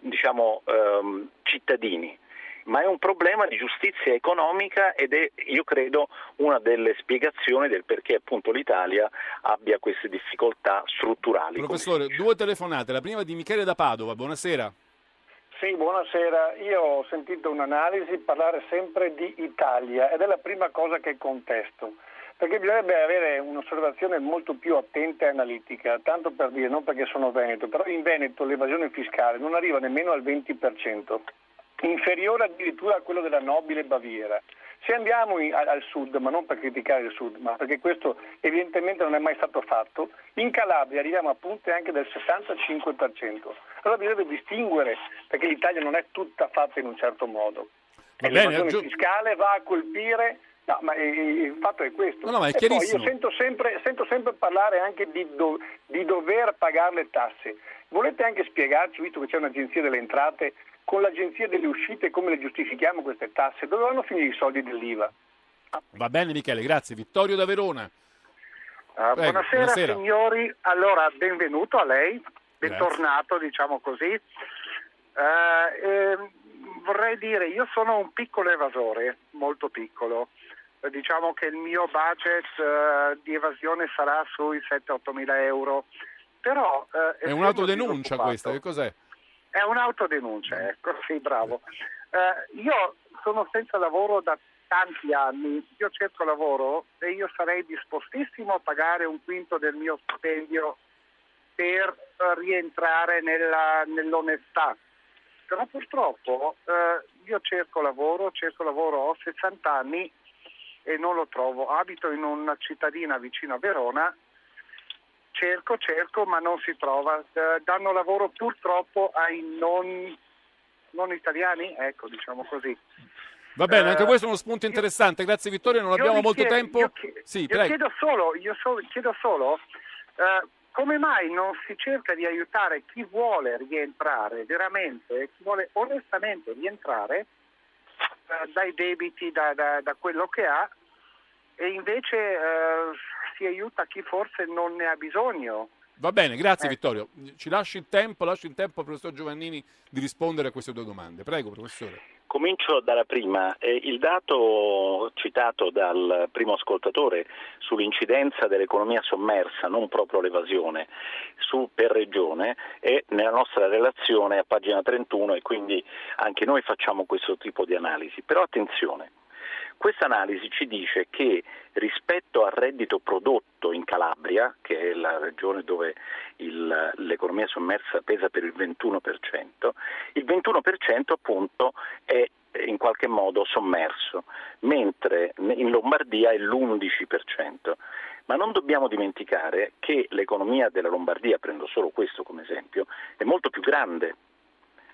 diciamo, ehm, cittadini, ma è un problema di giustizia economica ed è, io credo, una delle spiegazioni del perché appunto l'Italia abbia queste difficoltà strutturali. Professore, due telefonate. La prima di Michele da Padova. Buonasera. Sì, buonasera. Io ho sentito un'analisi parlare sempre di Italia ed è la prima cosa che contesto, perché bisognerebbe avere un'osservazione molto più attenta e analitica, tanto per dire, non perché sono veneto, però in Veneto l'evasione fiscale non arriva nemmeno al 20%, inferiore addirittura a quello della nobile Baviera. Se andiamo in- al al sud, ma non per criticare il sud, ma perché questo evidentemente non è mai stato fatto, in Calabria arriviamo a punte anche del 65%. Allora bisognerebbe distinguere, perché l'Italia non è tutta fatta in un certo modo. Va E bene, l'evasione aggiung- fiscale va a colpire... No, ma il fatto è questo. No, no, ma è e chiarissimo. io sento sempre, sento sempre parlare anche di, do- di dover pagare le tasse. Volete anche spiegarci, visto che c'è un'agenzia delle entrate, con l'agenzia delle uscite come le giustifichiamo queste tasse? Dove vanno a finire i soldi dell'IVA? Va bene Michele, grazie. Vittorio da Verona. Ah, Prego, buonasera, buonasera. signori, allora benvenuto a lei, bentornato diciamo così. Eh, ehm, vorrei dire, io sono un piccolo evasore, molto piccolo, Eh, diciamo che il mio budget eh, di evasione sarà sui 7-8 mila euro, però... eh, È un'autodenuncia questa, che cos'è? È un'autodenuncia, ecco, sì, bravo. Eh, io sono senza lavoro da tanti anni, io cerco lavoro e io sarei dispostissimo a pagare un quinto del mio stipendio per rientrare nella- nell'onestà. Però purtroppo eh, io cerco lavoro, cerco lavoro, ho 60 anni e non lo trovo. Abito in una cittadina vicino a Verona cerco, cerco, ma non si trova. Eh, danno lavoro purtroppo ai non, non italiani, ecco, diciamo così. Va bene, Eh, anche questo è uno spunto interessante. Grazie Vittorio, non abbiamo molto chiedo- tempo. Io, chie- Sì, io chiedo solo, io so- chiedo solo eh, come mai non si cerca di aiutare chi vuole rientrare veramente, chi vuole onestamente rientrare eh, dai debiti, da, da- da quello che ha, e invece eh, si aiuta chi forse non ne ha bisogno. Va bene, grazie Ecco. Vittorio. Ci lasci il tempo, lasci il tempo al professor Giovannini di rispondere a queste due domande. Prego, professore. Comincio dalla prima. Eh, il dato citato dal primo ascoltatore sull'incidenza dell'economia sommersa, non proprio l'evasione, su, per regione è nella nostra relazione a pagina 31 e quindi anche noi facciamo questo tipo di analisi. Però attenzione, questa analisi ci dice che rispetto al reddito prodotto in Calabria, che è la regione dove il- l'economia sommersa pesa per il 21%, il 21% appunto è in qualche modo sommerso, mentre in Lombardia è l'11%. Ma non dobbiamo dimenticare che l'economia della Lombardia, prendo solo questo come esempio, è molto più grande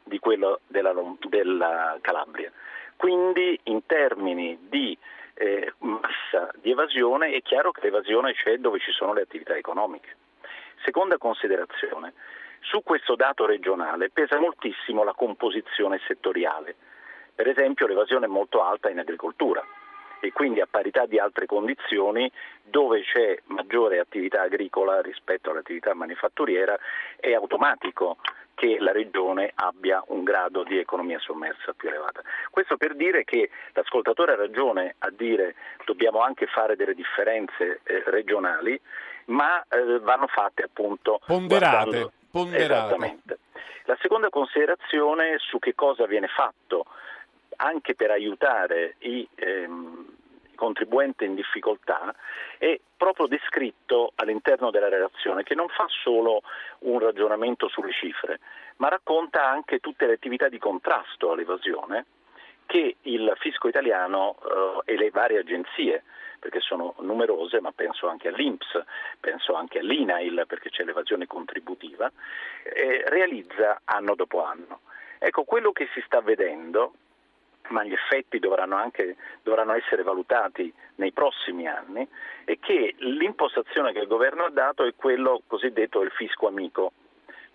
di quello della, della Calabria. Quindi in termini di eh, massa di evasione è chiaro che l'evasione c'è dove ci sono le attività economiche. Seconda considerazione, su questo dato regionale pesa moltissimo la composizione settoriale. Per esempio l'evasione è molto alta in agricoltura e quindi a parità di altre condizioni dove c'è maggiore attività agricola rispetto all'attività manifatturiera è automatico che la regione abbia un grado di economia sommersa più elevata. Questo per dire che l'ascoltatore ha ragione a dire dobbiamo anche fare delle differenze eh, regionali, ma eh, vanno fatte appunto Ponderate, ponderate. Esattamente. La seconda considerazione su che cosa viene fatto anche per aiutare i, ehm, contribuente in difficoltà è proprio descritto all'interno della relazione che non fa solo un ragionamento sulle cifre, ma racconta anche tutte le attività di contrasto all'evasione che il fisco italiano eh, e le varie agenzie perché sono numerose, ma penso anche all'INPS, penso anche all'INAIL perché c'è l'evasione contributiva, eh, realizza anno dopo anno. Ecco, quello che si sta vedendo, ma gli effetti dovranno, anche, dovranno essere valutati nei prossimi anni, è che l'impostazione che il governo ha dato è quello cosiddetto del fisco amico,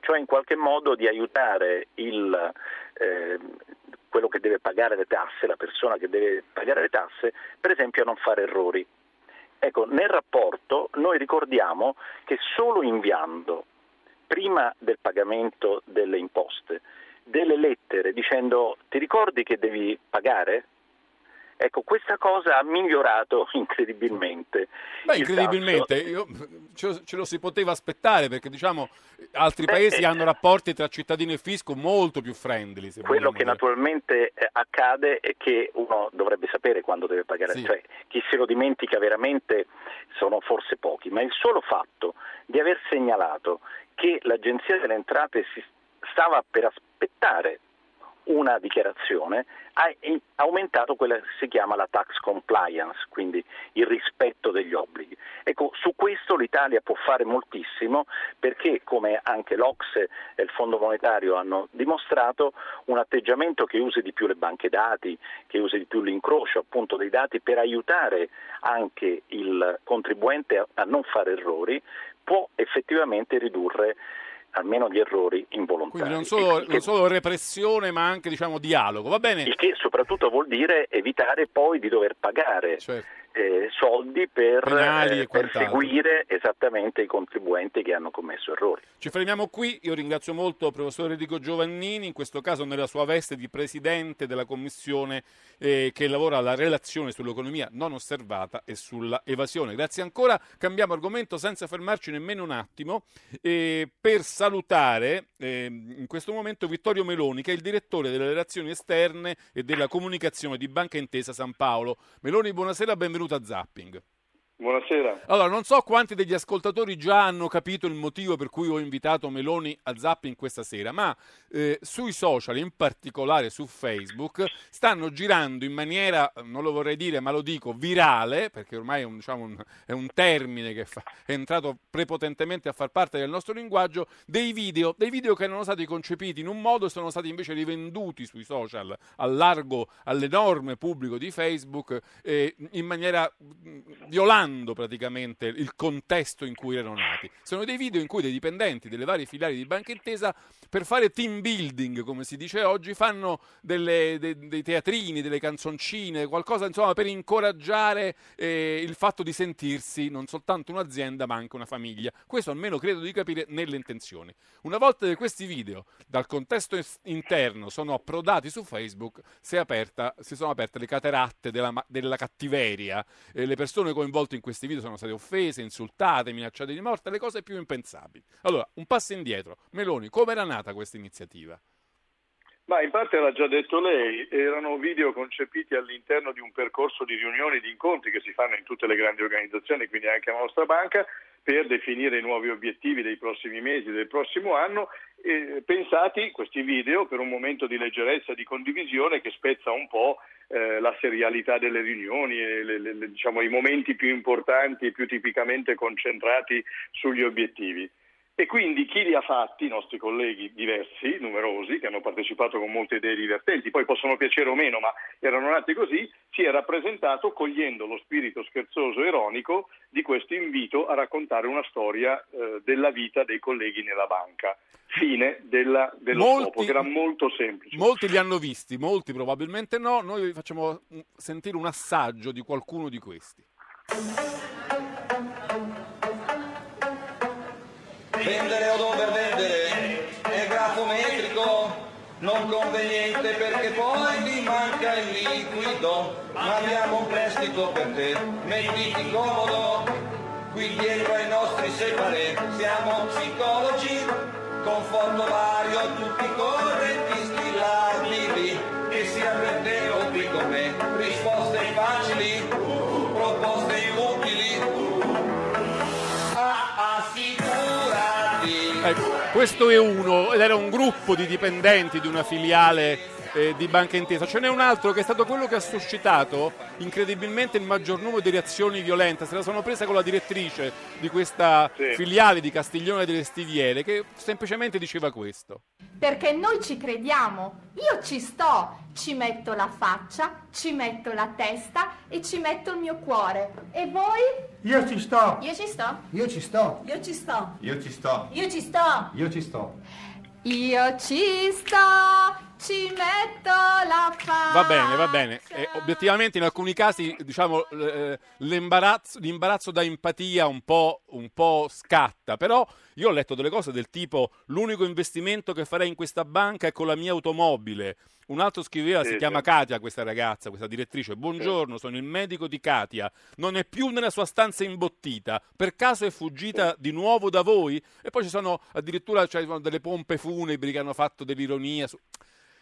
cioè in qualche modo di aiutare il, eh, quello che deve pagare le tasse, la persona che deve pagare le tasse, per esempio a non fare errori. Ecco, nel rapporto noi ricordiamo che solo inviando, prima del pagamento delle imposte, delle lettere dicendo ti ricordi che devi pagare? Ecco, questa cosa ha migliorato incredibilmente. Beh, incredibilmente, io, ce, ce, lo si poteva aspettare perché diciamo altri Beh, paesi eh, hanno rapporti tra cittadini e fisco molto più friendly. quello che dire. naturalmente eh, accade è che uno dovrebbe sapere quando deve pagare, sì. cioè chi se lo dimentica veramente sono forse pochi, ma il solo fatto di aver segnalato che l'Agenzia delle Entrate si stava per aspettare una dichiarazione ha aumentato quella che si chiama la tax compliance, quindi il rispetto degli obblighi. Ecco, su questo l'Italia può fare moltissimo perché, come anche l'Ocse e il Fondo Monetario hanno dimostrato, un atteggiamento che usi di più le banche dati, che usi di più l'incrocio appunto dei dati per aiutare anche il contribuente a non fare errori, può effettivamente ridurre almeno gli errori involontari. Quindi non solo, non solo repressione ma anche diciamo, dialogo, va bene? Il che soprattutto vuol dire evitare poi di dover pagare. Certo eh, soldi per, eh, per seguire esattamente i contribuenti che hanno commesso errori. Ci fermiamo qui, io ringrazio molto il professor Enrico Giovannini, in questo caso nella sua veste di presidente della commissione eh, che lavora alla relazione sull'economia non osservata e sulla evasione. Grazie ancora, cambiamo argomento senza fermarci nemmeno un attimo per salutare ehm, in questo momento Vittorio Meloni che è il direttore delle relazioni esterne e della comunicazione di Banca Intesa San Paolo. Meloni, buonasera, benvenuto benvenuto a Zapping. Buonasera. Allora, non so quanti degli ascoltatori già hanno capito il motivo per cui ho invitato Meloni a Zapping questa sera, ma eh, sui social, in particolare su Facebook, stanno girando in maniera, non lo vorrei dire, ma lo dico, virale, perché ormai è un, diciamo, un, è un termine che fa, è entrato prepotentemente a far parte del nostro linguaggio, dei video, dei video che erano stati concepiti in un modo e sono stati invece rivenduti sui social al largo, all'enorme pubblico di Facebook eh, in maniera violenta creando praticamente il contesto in cui erano nati. Sono dei video in cui dei dipendenti delle varie filiali di Banca Intesa per fare team building, come si dice oggi, fanno delle, de, dei teatrini, delle canzoncine, qualcosa insomma per incoraggiare eh, il fatto di sentirsi non soltanto un'azienda ma anche una famiglia. Questo almeno credo di capire nelle intenzioni. Una volta che questi video dal contesto interno sono approdati su Facebook, si, aperta, si sono aperte le cateratte della, della cattiveria, eh, le persone coinvolte in in questi video sono state offese, insultate, minacciate di morte, le cose più impensabili. Allora, un passo indietro. Meloni, come era nata questa iniziativa? Ma in parte l'ha già detto lei, erano video concepiti all'interno di un percorso di riunioni, di incontri che si fanno in tutte le grandi organizzazioni, quindi anche la nostra banca, per definire i nuovi obiettivi dei prossimi mesi, del prossimo anno, eh, pensati questi video per un momento di leggerezza, di condivisione che spezza un po' eh, la serialità delle riunioni e le, le, diciamo, i momenti più importanti, più tipicamente concentrati sugli obiettivi. E quindi chi li ha fatti, i nostri colleghi diversi, numerosi, che hanno partecipato con molte idee divertenti, poi possono piacere o meno, ma erano nati così, si è rappresentato cogliendo lo spirito scherzoso e ironico di questo invito a raccontare una storia eh, della vita dei colleghi nella banca. Fine della, dello molti, scopo, che era molto semplice. Molti li hanno visti, molti probabilmente no. Noi vi facciamo sentire un assaggio di qualcuno di questi. Vendere o dover vendere è grafometrico, non conveniente perché poi ti manca il liquido, ma abbiamo un prestito per te, mettiti comodo, qui dietro ai nostri separe, siamo psicologi, conforto vario, tutti correntisti Questo è uno, ed era un gruppo di dipendenti di una filiale eh, di Banca Intesa. Ce n'è un altro che è stato quello che ha suscitato incredibilmente il maggior numero di reazioni violente. Se la sono presa con la direttrice di questa Sì. filiale di Castiglione delle Stiviere, che semplicemente diceva questo. Perché noi ci crediamo. Io ci sto, ci metto la faccia, ci metto la testa e ci metto il mio cuore. E voi? Io ci sto. Io ci sto. Io ci sto. Io ci sto. Io ci sto. Io ci sto. Io ci sto. Io ci sto, ci metto la faccia. Va bene, va bene. E obiettivamente in alcuni casi diciamo, eh, l'imbarazzo, l'imbarazzo da empatia un po', un po' scatta, però io ho letto delle cose del tipo l'unico investimento che farei in questa banca è con la mia automobile. Un altro scriveva, Sì, si chiama. Katia, questa ragazza, questa direttrice. Buongiorno, sono il medico di Katia. Non è più nella sua stanza imbottita. Per caso è fuggita di nuovo da voi? E poi ci sono addirittura cioè, delle pompe funebri che hanno fatto dell'ironia. su-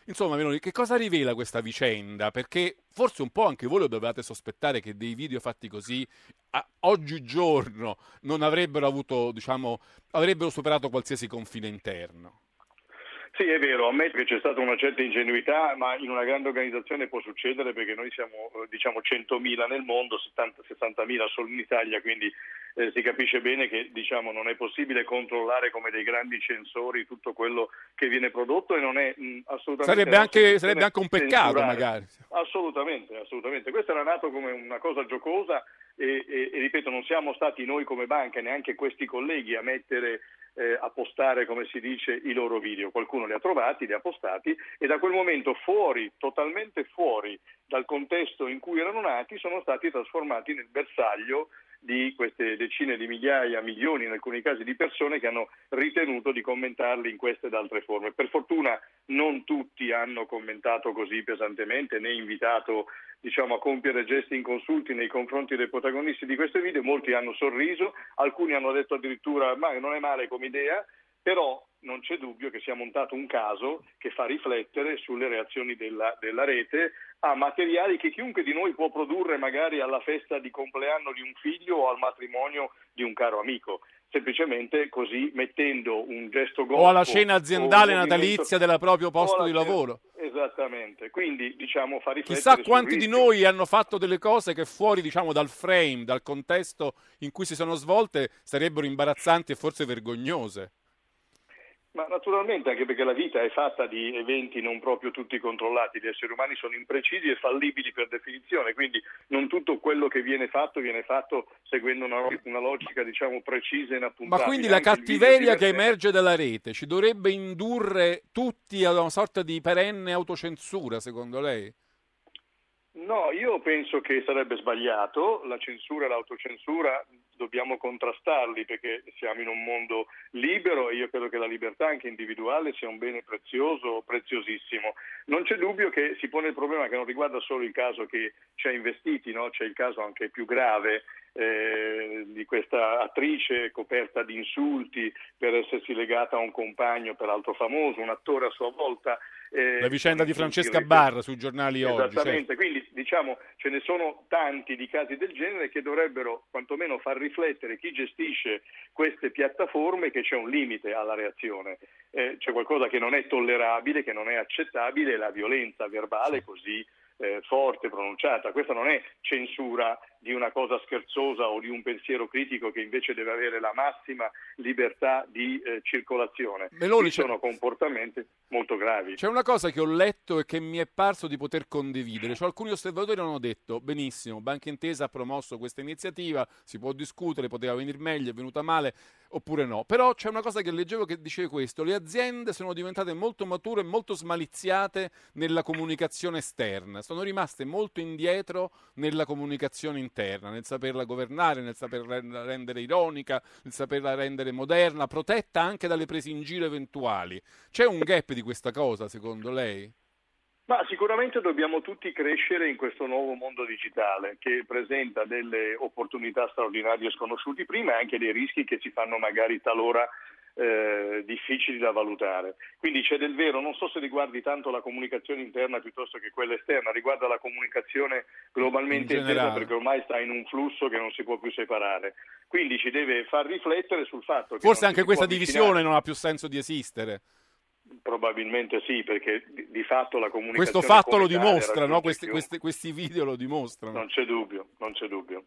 Insomma, Meloni, che cosa rivela questa vicenda? Perché forse un po' anche voi lo dovevate sospettare che dei video fatti così a- oggigiorno non avrebbero avuto, diciamo, avrebbero superato qualsiasi confine interno. Sì, è vero, ammetto che c'è stata una certa ingenuità, ma in una grande organizzazione può succedere perché noi siamo eh, diciamo 100.000 nel mondo, 70, 60.000 solo in Italia, quindi eh, si capisce bene che diciamo, non è possibile controllare come dei grandi censori tutto quello che viene prodotto e non è mh, assolutamente... Sarebbe anche, sarebbe anche un peccato, censurare. magari. Assolutamente, assolutamente. Questo era nato come una cosa giocosa e, e- e, ripeto, non siamo stati noi come banca, neanche questi colleghi a mettere, eh, a postare, come si dice, i loro video. Qualcuno li ha trovati, li ha postati e da quel momento fuori, totalmente fuori dal contesto in cui erano nati, sono stati trasformati nel bersaglio di queste decine di migliaia, milioni in alcuni casi di persone che hanno ritenuto di commentarli in queste ed altre forme. Per fortuna non tutti hanno commentato così pesantemente né invitato diciamo, a compiere gesti inconsulti nei confronti dei protagonisti di questi video, molti hanno sorriso, alcuni hanno detto addirittura ma non è male come idea, però non c'è dubbio che sia montato un caso che fa riflettere sulle reazioni della, della rete a materiali che chiunque di noi può produrre magari alla festa di compleanno di un figlio o al matrimonio di un caro amico, semplicemente così mettendo un gesto goffo O alla cena aziendale natalizia del proprio posto di lavoro. Esattamente, quindi diciamo fa riflettere Chissà quanti di noi hanno fatto delle cose che fuori, diciamo, dal frame, dal contesto in cui si sono svolte, sarebbero imbarazzanti e forse vergognose. Ma naturalmente, anche perché la vita è fatta di eventi non proprio tutti controllati, gli esseri umani sono imprecisi e fallibili per definizione, quindi non tutto quello che viene fatto viene fatto seguendo una, una logica, diciamo, precisa e Ma inappuntabile. quindi la cattiveria che emerge dalla rete ci dovrebbe indurre tutti a una sorta di perenne autocensura, secondo lei? No, io penso che sarebbe sbagliato, la censura e l'autocensura dobbiamo contrastarli perché siamo in un mondo libero e io credo che la libertà anche individuale sia un bene prezioso, preziosissimo. Non c'è dubbio che si pone il problema che non riguarda solo il caso che ci ha investiti, no? c'è il caso anche più grave eh, di questa attrice coperta di insulti per essersi legata a un compagno peraltro famoso, un attore a sua volta. eh, La vicenda di Francesca. Barra sui giornali oggi. Esattamente, quindi diciamo ce ne sono tanti di casi del genere che dovrebbero quantomeno far riflettere chi gestisce queste piattaforme che c'è un limite alla reazione. Eh, c'è qualcosa che non è tollerabile, che non è accettabile, la violenza verbale così eh, forte, pronunciata. Questa non è censura di una cosa scherzosa o di un pensiero critico che invece deve avere la massima libertà di eh, circolazione. Meloni, c'è- sono comportamenti molto gravi. C'è una cosa che ho letto e che mi è parso di poter condividere. Cioè, alcuni osservatori hanno detto: benissimo, Banca Intesa ha promosso questa iniziativa, si può discutere, poteva venire meglio, è venuta male, oppure no. Però c'è una cosa che leggevo che diceva questo: le aziende sono diventate molto mature e molto smaliziate nella comunicazione esterna, sono rimaste molto indietro nella comunicazione interna, nel saperla governare, nel saperla rendere ironica, nel saperla rendere moderna, protetta anche dalle prese in giro eventuali. C'è un gap di questa cosa, secondo lei? Ma sicuramente dobbiamo tutti crescere in questo nuovo mondo digitale che presenta delle opportunità straordinarie sconosciute prima e anche dei rischi che ci fanno magari talora eh, difficili da valutare. Quindi c'è del vero, non so se riguardi tanto la comunicazione interna piuttosto che quella esterna, riguarda la comunicazione globalmente In intesa generale. perché ormai sta in un flusso che non si può più separare. Quindi ci deve far riflettere sul fatto che Forse anche questa divisione non ha più senso di esistere. Probabilmente sì, perché di, fatto la comunicazione Questo fatto lo dimostra, no? questi, questi- questi video lo dimostrano. Non c'è dubbio, non c'è dubbio.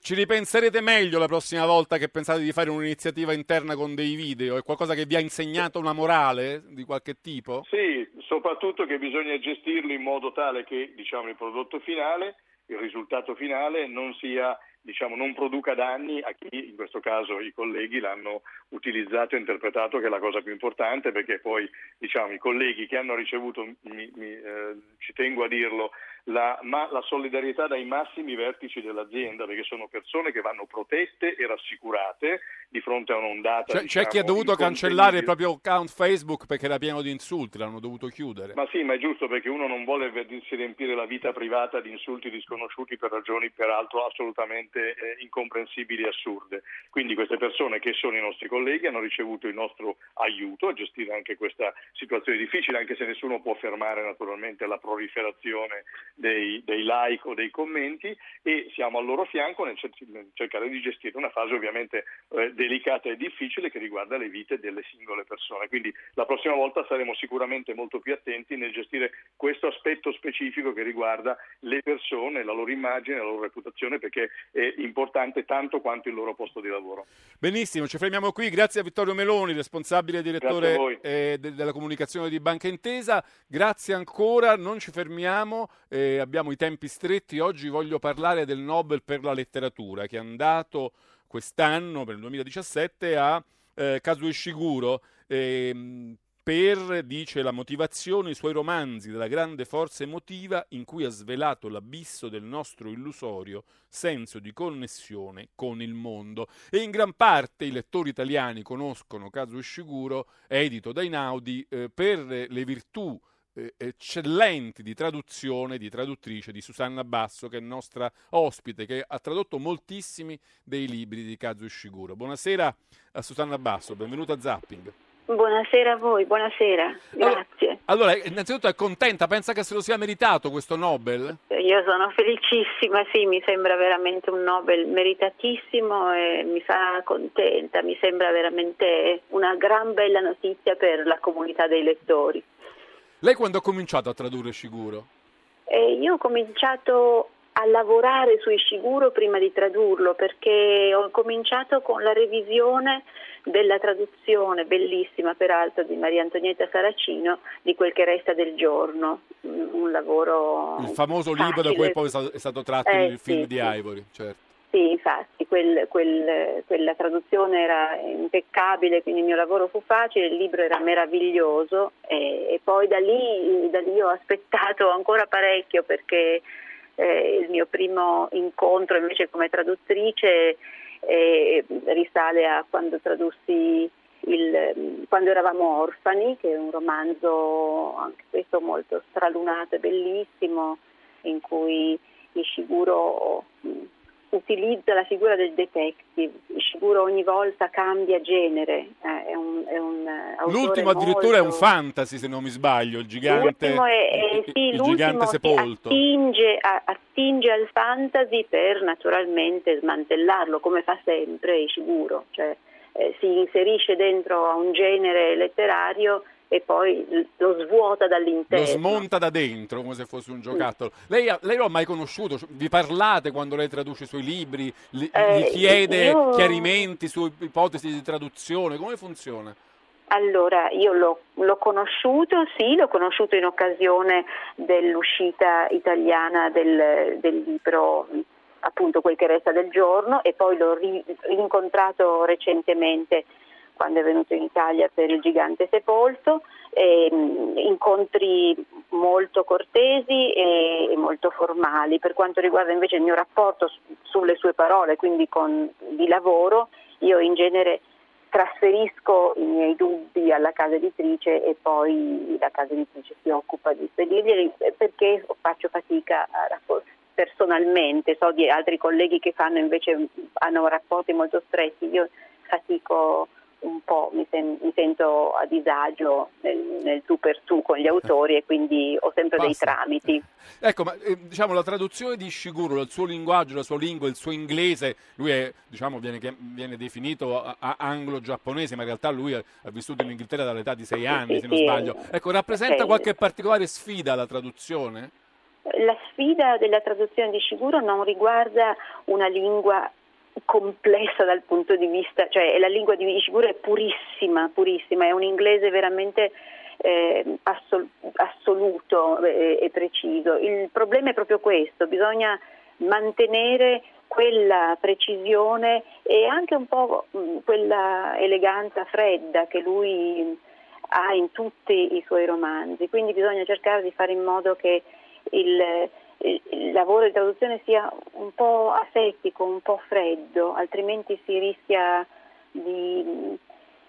Ci ripenserete meglio la prossima volta che pensate di fare un'iniziativa interna con dei video? È qualcosa che vi ha insegnato una morale di qualche tipo? Sì, soprattutto che bisogna gestirlo in modo tale che diciamo, il prodotto finale, il risultato finale non sia diciamo, non produca danni a chi, in questo caso i colleghi, l'hanno utilizzato e interpretato che è la cosa più importante, perché poi diciamo, i colleghi che hanno ricevuto, mi- mi, eh, ci tengo a dirlo, la, ma- la solidarietà dai massimi vertici dell'azienda, perché sono persone che vanno protette e rassicurate di fronte a un'ondata. C'è, c'è diciamo, chi ha dovuto incontenibile. cancellare il proprio account Facebook perché era pieno di insulti, l'hanno dovuto chiudere. Ma sì, ma è giusto perché uno non vuole vedersi riempire la vita privata di insulti disconosciuti per ragioni peraltro assolutamente eh, incomprensibili e assurde. Quindi queste persone che sono i nostri colleghi hanno ricevuto il nostro aiuto a gestire anche questa situazione difficile, anche se nessuno può fermare naturalmente la proliferazione dei, dei like o dei commenti e siamo al loro fianco nel, cer- nel cercare di gestire una fase ovviamente eh, delicata e difficile che riguarda le vite delle singole persone. Quindi la prossima volta saremo sicuramente molto più attenti nel gestire questo aspetto specifico che riguarda le persone, la loro immagine, la loro reputazione, perché è importante tanto quanto il loro posto di lavoro. Benissimo, ci fermiamo qui. Grazie a Vittorio Meloni, responsabile direttore eh, de- della comunicazione di Banca Intesa. Grazie ancora, non ci fermiamo, eh, abbiamo i tempi stretti. Oggi voglio parlare del Nobel per la letteratura che è andato quest'anno, per il 2017, a eh, Kazuo Ishiguro. ehm, per, dice, la motivazione, i suoi romanzi della grande forza emotiva in cui ha svelato l'abisso del nostro illusorio senso di connessione con il mondo. E in gran parte i lettori italiani conoscono Kazuo Ishiguro, edito da Inaudi, eh, per le virtù eh, eccellenti di traduzione, di traduttrice di Susanna Basso, che è nostra ospite, che ha tradotto moltissimi dei libri di Kazuo Ishiguro. Buonasera a Susanna Basso, benvenuta a Zapping. Buonasera a voi, buonasera, grazie. Allora, innanzitutto è contenta, pensa che se lo sia meritato questo Nobel? Io sono felicissima, sì, mi sembra veramente un Nobel meritatissimo e mi fa contenta, mi sembra veramente una gran bella notizia per la comunità dei lettori. Lei quando ha cominciato a tradurre Ishiguro? E io ho cominciato a lavorare su Ishiguro prima di tradurlo perché ho cominciato con la revisione della traduzione, bellissima peraltro, di Maria Antonietta Saracino di Quel che resta del giorno, un un lavoro Il famoso libro da facile. cui poi è stato, tratto Eh, il film sì, di sì. Ivory, certo. Sì, infatti, quel- quel- quella traduzione era impeccabile, quindi il mio lavoro fu facile, il libro era meraviglioso e, e poi da lì, da lì ho aspettato ancora parecchio perché eh, il mio primo incontro invece come traduttrice eh, risale a quando tradussi il, quando eravamo orfani, che è un romanzo anche questo molto stralunato e bellissimo, in cui Ishiguro mh, utilizza la figura del detective. Ishiguro ogni volta cambia genere, eh, è un, è un eh, L'ultimo addirittura è un molto- fantasy, se non mi sbaglio, il gigante, L'ultimo è, è- il- sì, il gigante sepolto. attinge, a- attinge al fantasy per naturalmente smantellarlo, come fa sempre Ishiguro, cioè eh, si inserisce dentro a un genere letterario e poi lo svuota Lo dall'interno. smonta da dentro come se fosse un giocattolo. Lei, ha- lei lo ha mai conosciuto? Vi parlate quando lei traduce i suoi libri? Gli, Eh, gli chiede io- chiarimenti su ipotesi di traduzione? Come funziona? Allora, io l'ho, l'ho conosciuto, sì, l'ho conosciuto in occasione dell'uscita italiana del, del libro appunto Quel che resta del giorno e poi l'ho ri- rincontrato recentemente quando è venuto in Italia per il gigante sepolto, e, mh, incontri molto cortesi e, e molto formali. Per quanto riguarda invece il mio rapporto su- sulle sue parole, quindi con, di lavoro, io in genere trasferisco i miei dubbi alla casa editrice e poi la casa editrice si occupa di spedirli eh, perché faccio fatica personalmente, so di altri colleghi che fanno invece hanno rapporti molto stretti, io fatico un po' mi, sen- mi sento a disagio nel, nel, tu per tu con gli autori e quindi ho sempre Basta. dei tramiti. Ecco, ma eh, diciamo la traduzione di Shiguro, il suo linguaggio, la sua lingua, il suo inglese, lui è, diciamo, viene, viene definito anglo-giapponese, ma in realtà lui ha, ha, vissuto in Inghilterra dall'età di sei anni, sì, se non sì, sbaglio. Ecco, rappresenta sì. qualche particolare sfida la traduzione? La sfida della traduzione di Shiguro non riguarda una lingua complessa dal punto di vista, cioè la lingua di Ishiguro è purissima, purissima, è un inglese veramente eh, assol- assoluto e, e preciso. Il problema è proprio questo, bisogna mantenere quella precisione e anche un po' quella eleganza fredda che lui ha in tutti i suoi romanzi, quindi bisogna cercare di fare in modo che il, il lavoro di traduzione sia un po' asettico, un po' freddo, altrimenti si rischia di,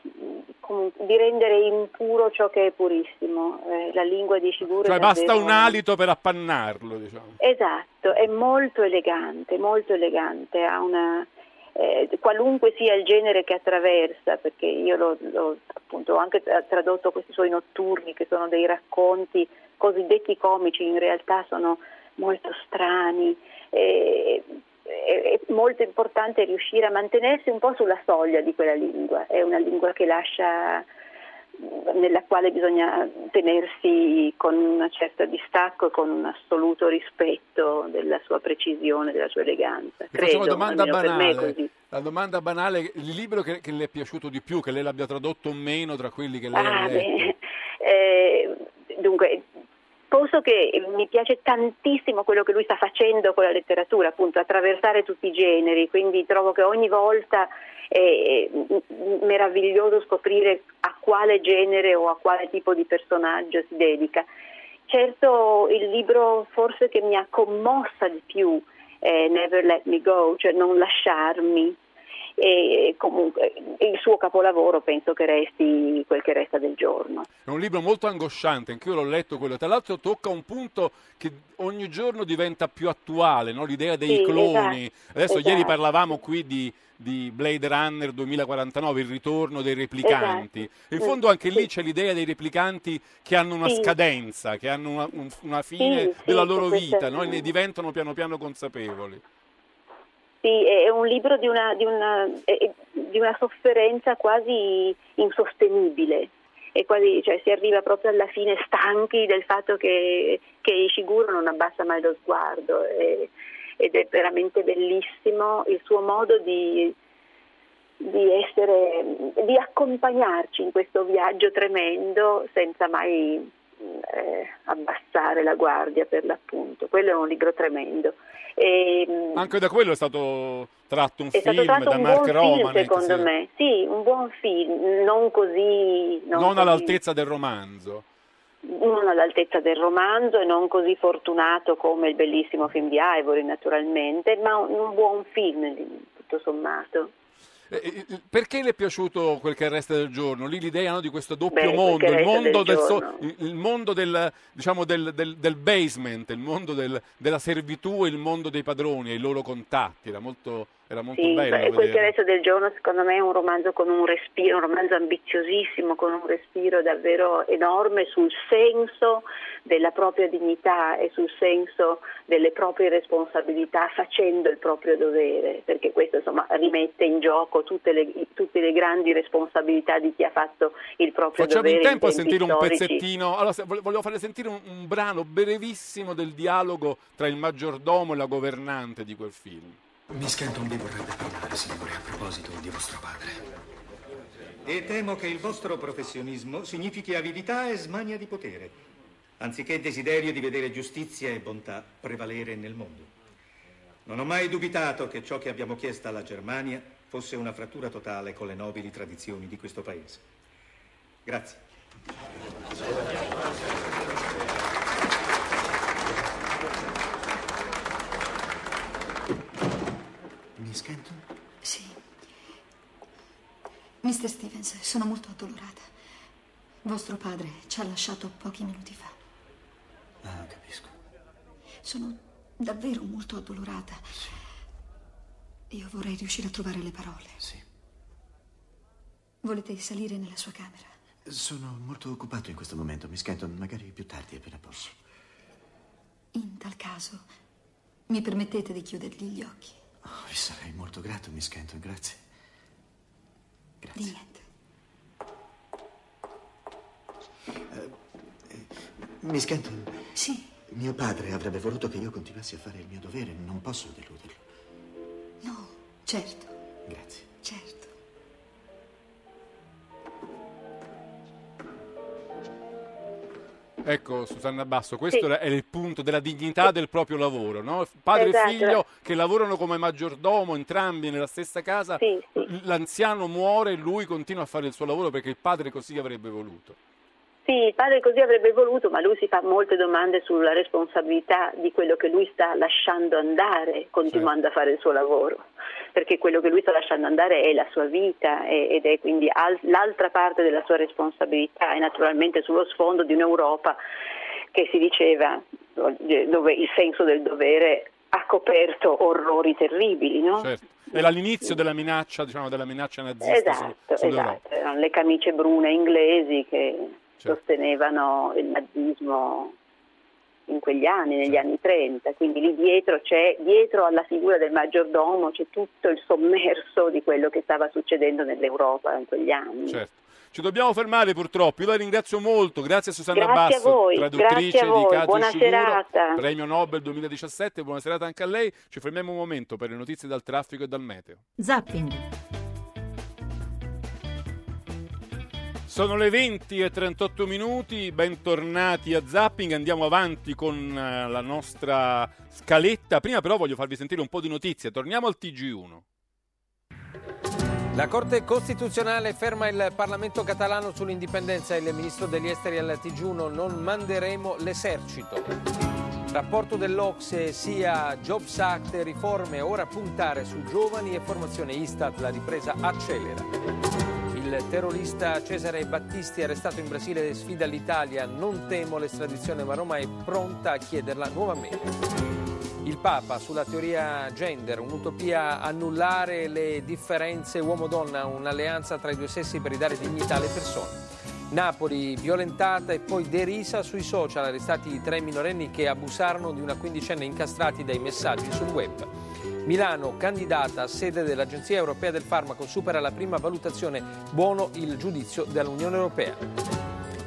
di rendere impuro ciò che è purissimo. Eh, la lingua di Shiguro cioè basta un alito per appannarlo, diciamo. Esatto, è molto elegante, molto elegante, ha una, eh, qualunque sia il genere che attraversa, perché io l'ho, l'ho appunto anche tradotto questi suoi notturni che sono dei racconti cosiddetti comici, in realtà sono molto strani. E, è molto importante riuscire a mantenersi un po' sulla soglia di quella lingua, è una lingua che lascia nella quale bisogna tenersi con un certo distacco e con un assoluto rispetto della sua precisione, della sua eleganza. Credo, una domanda banale. La domanda banale, il libro che, che, le è piaciuto di più, che lei l'abbia tradotto meno tra quelli che lei ah, ha letto? Eh, dunque, Posto che mi piace tantissimo quello che lui sta facendo con la letteratura, appunto attraversare tutti i generi, quindi trovo che ogni volta è meraviglioso scoprire a quale genere o a quale tipo di personaggio si dedica. Certo il libro forse che mi ha commossa di più è Never Let Me Go, cioè non lasciarmi, e comunque il suo capolavoro penso che resti quel che resta del giorno. È un libro molto angosciante, anche io l'ho letto quello, tra l'altro tocca un punto che ogni giorno diventa più attuale, no? l'idea dei sì, cloni. Esatto, Adesso esatto. ieri parlavamo qui di, di, Blade Runner 2049, il ritorno dei replicanti. Esatto. In fondo anche lì c'è l'idea dei replicanti che hanno una sì. scadenza, che hanno una, una fine sì, della loro vita no? e ne diventano piano piano consapevoli. Sì, è un libro di una, di una, di una sofferenza quasi insostenibile. Quasi, cioè, si arriva proprio alla fine stanchi del fatto che, che Ishiguro non abbassa mai lo sguardo e, ed è veramente bellissimo il suo modo di, di, essere, di accompagnarci in questo viaggio tremendo senza mai eh, abbassare la guardia per l'appunto. Quello è un libro tremendo. E, mm, Anche da quello è stato tratto un film tratto da un Mark. Film, secondo sì. me, sì, un buon film, non così... Non, non così, all'altezza del romanzo. Non all'altezza del romanzo e non così fortunato come il bellissimo film di Ivory, naturalmente, ma un, un buon film, tutto sommato. Eh, eh, eh, perché le è piaciuto quel che resta del giorno? Lì l'idea no, di questo doppio Beh, mondo, il mondo, del, so, il mondo del, diciamo, del, del, del, basement, il mondo della servitù e il mondo dei padroni e i loro contatti, era molto, era molto sì, bello. E quel che resta del giorno secondo me è un romanzo con un respiro, un romanzo ambiziosissimo, con un respiro davvero enorme sul senso della propria dignità e sul senso delle proprie responsabilità facendo il proprio dovere, perché questo insomma rimette in gioco tutte le, tutte le grandi responsabilità di chi ha fatto il proprio Facciamo dovere. Facciamo in tempo a sentire storici. un pezzettino, allora, volevo farle sentire un, un brano brevissimo del dialogo tra il maggiordomo e la governante di quel film. Miss Kenton vi vorrebbe parlare, signore, a proposito di vostro padre. E temo che il vostro professionismo significhi avidità e smania di potere, anziché desiderio di vedere giustizia e bontà prevalere nel mondo. Non ho mai dubitato che ciò che abbiamo chiesto alla Germania fosse una frattura totale con le nobili tradizioni di questo paese. Grazie. Miss Kenton? Sì. Mr. Stevens, sono molto addolorata. Vostro padre ci ha lasciato pochi minuti fa. Ah, capisco. Sono davvero molto addolorata. Io vorrei riuscire a trovare le parole. Sì. Volete salire nella sua camera? Sono molto occupato in questo momento, Miss Kenton. Magari più tardi, appena posso. In tal caso, mi permettete di chiudergli gli occhi? Oh, vi sarei molto grato, Miss Kenton, grazie. Di niente. Miss Kenton. Sì. Mio padre avrebbe voluto che io continuassi a fare il mio dovere. Non posso deluderlo. No, certo, Grazie. certo. Ecco, Susanna Basso, questo Sì. è il punto della dignità del proprio lavoro, no? Padre Esatto. e figlio che lavorano come maggiordomo, entrambi nella stessa casa, Sì, l'anziano muore e lui continua a fare il suo lavoro perché il padre così avrebbe voluto. Sì, il padre così avrebbe voluto, ma lui si fa molte domande sulla responsabilità di quello che lui sta lasciando andare continuando a fare il suo lavoro, perché quello che lui sta lasciando andare è la sua vita ed è quindi al- l'altra parte della sua responsabilità e naturalmente sullo sfondo di un'Europa che si diceva dove il senso del dovere ha coperto orrori terribili, no? Certo. Era l'inizio della minaccia, diciamo, della minaccia nazista su- Esatto, sull'Europa. esatto, erano le camicie brune inglesi che sostenevano il nazismo in quegli anni, negli anni 30, quindi lì dietro c'è, dietro alla figura del maggiordomo c'è tutto il sommerso di quello che stava succedendo nell'Europa in quegli anni. Certo. Ci dobbiamo fermare purtroppo. Io la ringrazio molto. Grazie a Susanna Grazie a Basso, voi, traduttrice grazie a voi. di casi Buona serata. premio Nobel 2017. Buona serata anche a lei. Ci fermiamo un momento per le notizie dal traffico e dal meteo. Zapping. Sono le 20 e 38 minuti, bentornati a Zapping, andiamo avanti con eh, la nostra scaletta. Prima però voglio farvi sentire un po' di notizie, torniamo al TG1. La Corte Costituzionale ferma il Parlamento catalano sull'indipendenza. Il ministro degli esteri al TG1 non manderemo l'esercito. Rapporto dell'Ocse sia Jobs Act riforme, ora puntare su giovani e formazione Istat, la ripresa accelera. Il terrorista Cesare Battisti arrestato in Brasile sfida l'Italia, non temo l'estradizione ma Roma è pronta a chiederla nuovamente. Il Papa sulla teoria gender, un'utopia annullare le differenze uomo-donna, un'alleanza tra i due sessi per ridare dignità alle persone. Napoli violentata e poi derisa sui social, arrestati i tre minorenni che abusarono di una quindicenne incastrati dai messaggi sul web. Milano, candidata a sede dell'Agenzia Europea del Farmaco, supera la prima valutazione, buono il giudizio dell'Unione Europea.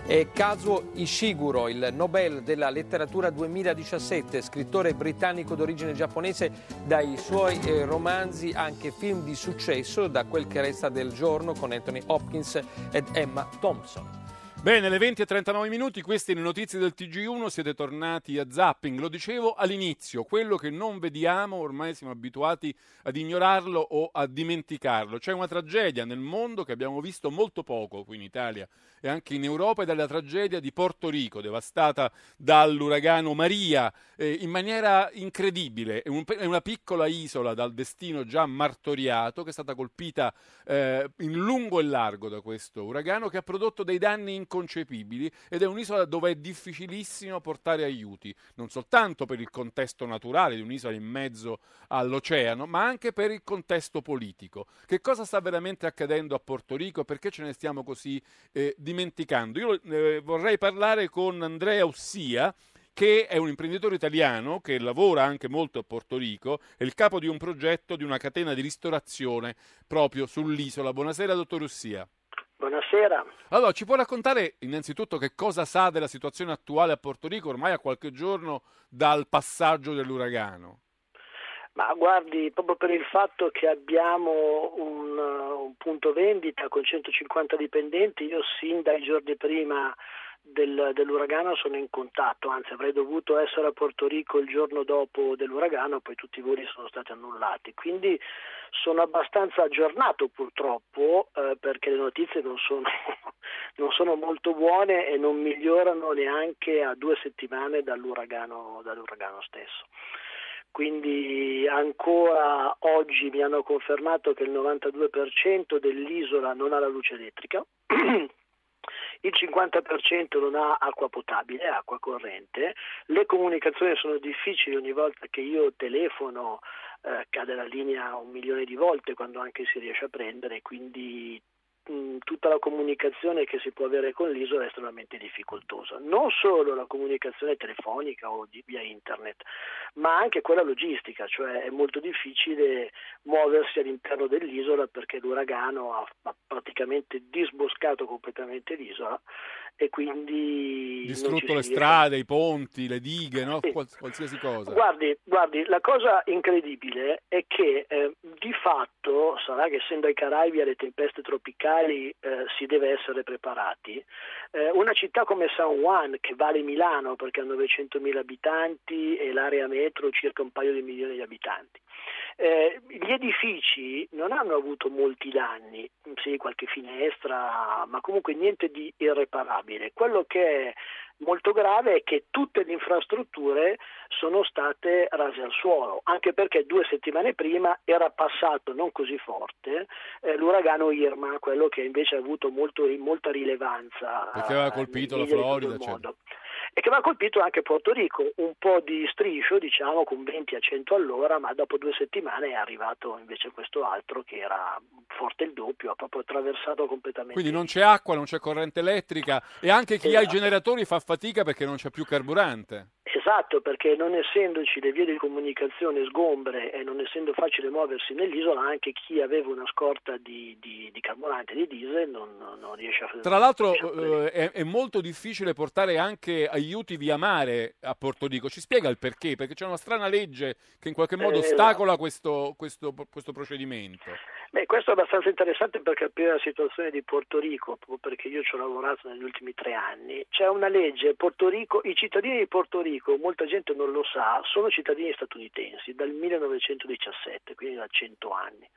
E Kazuo Ishiguro, il Nobel della letteratura 2017, scrittore britannico d'origine giapponese, dai suoi eh, romanzi anche film di successo, da quel che resta del giorno con Anthony Hopkins ed Emma Thompson. Bene, le 20 e 39 minuti, queste le notizie del TG1, siete tornati a Zapping. Lo dicevo all'inizio, quello che non vediamo ormai siamo abituati ad ignorarlo o a dimenticarlo. C'è una tragedia nel mondo che abbiamo visto molto poco qui in Italia e anche in Europa ed è la tragedia di Porto Rico, devastata dall'uragano Maria eh, in maniera incredibile. È, un- è una piccola isola dal destino già martoriato che è stata colpita eh, in lungo e largo da questo uragano che ha prodotto dei danni inconcepibili ed è un'isola dove è difficilissimo portare aiuti, non soltanto per il contesto naturale di un'isola in mezzo all'oceano, ma anche per il contesto politico. Che cosa sta veramente accadendo a Porto Rico e perché ce ne stiamo così eh, dimenticando? Io eh, vorrei parlare con Andrea Ossia, che è un imprenditore italiano che lavora anche molto a Porto Rico, è il capo di un progetto di una catena di ristorazione proprio sull'isola. Buonasera, dottor Ossia. Buonasera. Allora, ci può raccontare innanzitutto che cosa sa della situazione attuale a Porto Rico, ormai a qualche giorno dal passaggio dell'uragano? Ma guardi, proprio per il fatto che abbiamo un, un punto vendita con 150 dipendenti, io sin dai giorni prima del- dell'uragano sono in contatto, anzi avrei dovuto essere a Porto Rico il giorno dopo dell'uragano, poi tutti i voli sono stati annullati. Quindi sono abbastanza aggiornato purtroppo eh, perché le notizie non sono, non sono molto buone e non migliorano neanche a due settimane dall'uragano, dall'uragano stesso. Quindi ancora oggi mi hanno confermato che il 92% dell'isola non ha la luce elettrica, il 50% non ha acqua potabile, acqua corrente, le comunicazioni sono difficili ogni volta che io telefono, eh, cade la linea un milione di volte quando anche si riesce a prendere, quindi mh, tutta la comunicazione che si può avere con l'isola è estremamente difficoltosa. Non solo la comunicazione telefonica o di, via internet, ma anche quella logistica, cioè è molto difficile muoversi all'interno dell'isola perché l'uragano ha, ha praticamente disboscato completamente l'isola e quindi distrutto le strade, i ponti, le dighe, no? Sì. Qualsiasi cosa. Guardi, guardi, la cosa incredibile è che eh, di fatto, sarà che essendo ai Caraibi alle tempeste tropicali eh, si deve essere preparati, eh, una città come San Juan, che vale Milano perché ha 900.000 abitanti e l'area metro circa un paio di milioni di abitanti, eh, gli edifici non hanno avuto molti danni, sì, qualche finestra, ma comunque niente di irreparabile. Quello che è molto grave è che tutte le infrastrutture sono state rase al suolo, anche perché due settimane prima era passato non così forte eh, l'uragano Irma, quello che invece ha avuto molto, molta rilevanza. Perché aveva eh, colpito la Florida, mondo. E che aveva colpito anche Porto Rico, un po' di striscio, diciamo, con 20 a 100 all'ora, ma dopo due settimane è arrivato invece questo altro che era forte il doppio, ha proprio attraversato completamente. Quindi non c'è acqua, non c'è corrente elettrica e anche chi ha i Esatto. generatori fa fatica perché non c'è più carburante. Esatto, perché non essendoci le vie di comunicazione sgombre e non essendo facile muoversi nell'isola, anche chi aveva una scorta di, di- di carburante, di diesel, non, non- riesce a Tra l'altro eh, è, è molto difficile portare anche aiuti via mare a Porto Rico. Ci spiega il perché? Perché c'è una strana legge che in qualche modo Eh, ostacola questo, questo- questo procedimento. Beh, questo è abbastanza interessante per capire la situazione di Porto Rico, proprio perché io ci ho lavorato negli ultimi tre anni. C'è una legge, Porto Rico, i cittadini di Porto Rico, molta gente non lo sa, sono cittadini statunitensi dal 1917, quindi da 100 anni.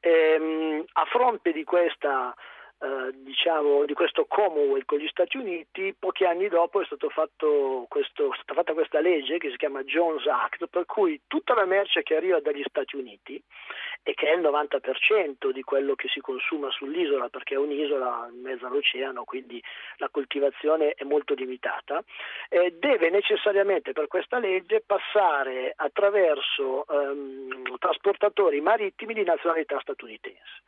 Ehm, a fronte di questa eh, diciamo, di questo Commonwealth con gli Stati Uniti, pochi anni dopo è, questo, è stata fatta questa legge che si chiama Jones Act, per cui tutta la merce che arriva dagli Stati Uniti e che è il 90% di quello che si consuma sull'isola, perché è un'isola in mezzo all'oceano, quindi la coltivazione è molto limitata, eh, deve necessariamente per questa legge passare attraverso ehm, trasportatori marittimi di nazionalità statunitense.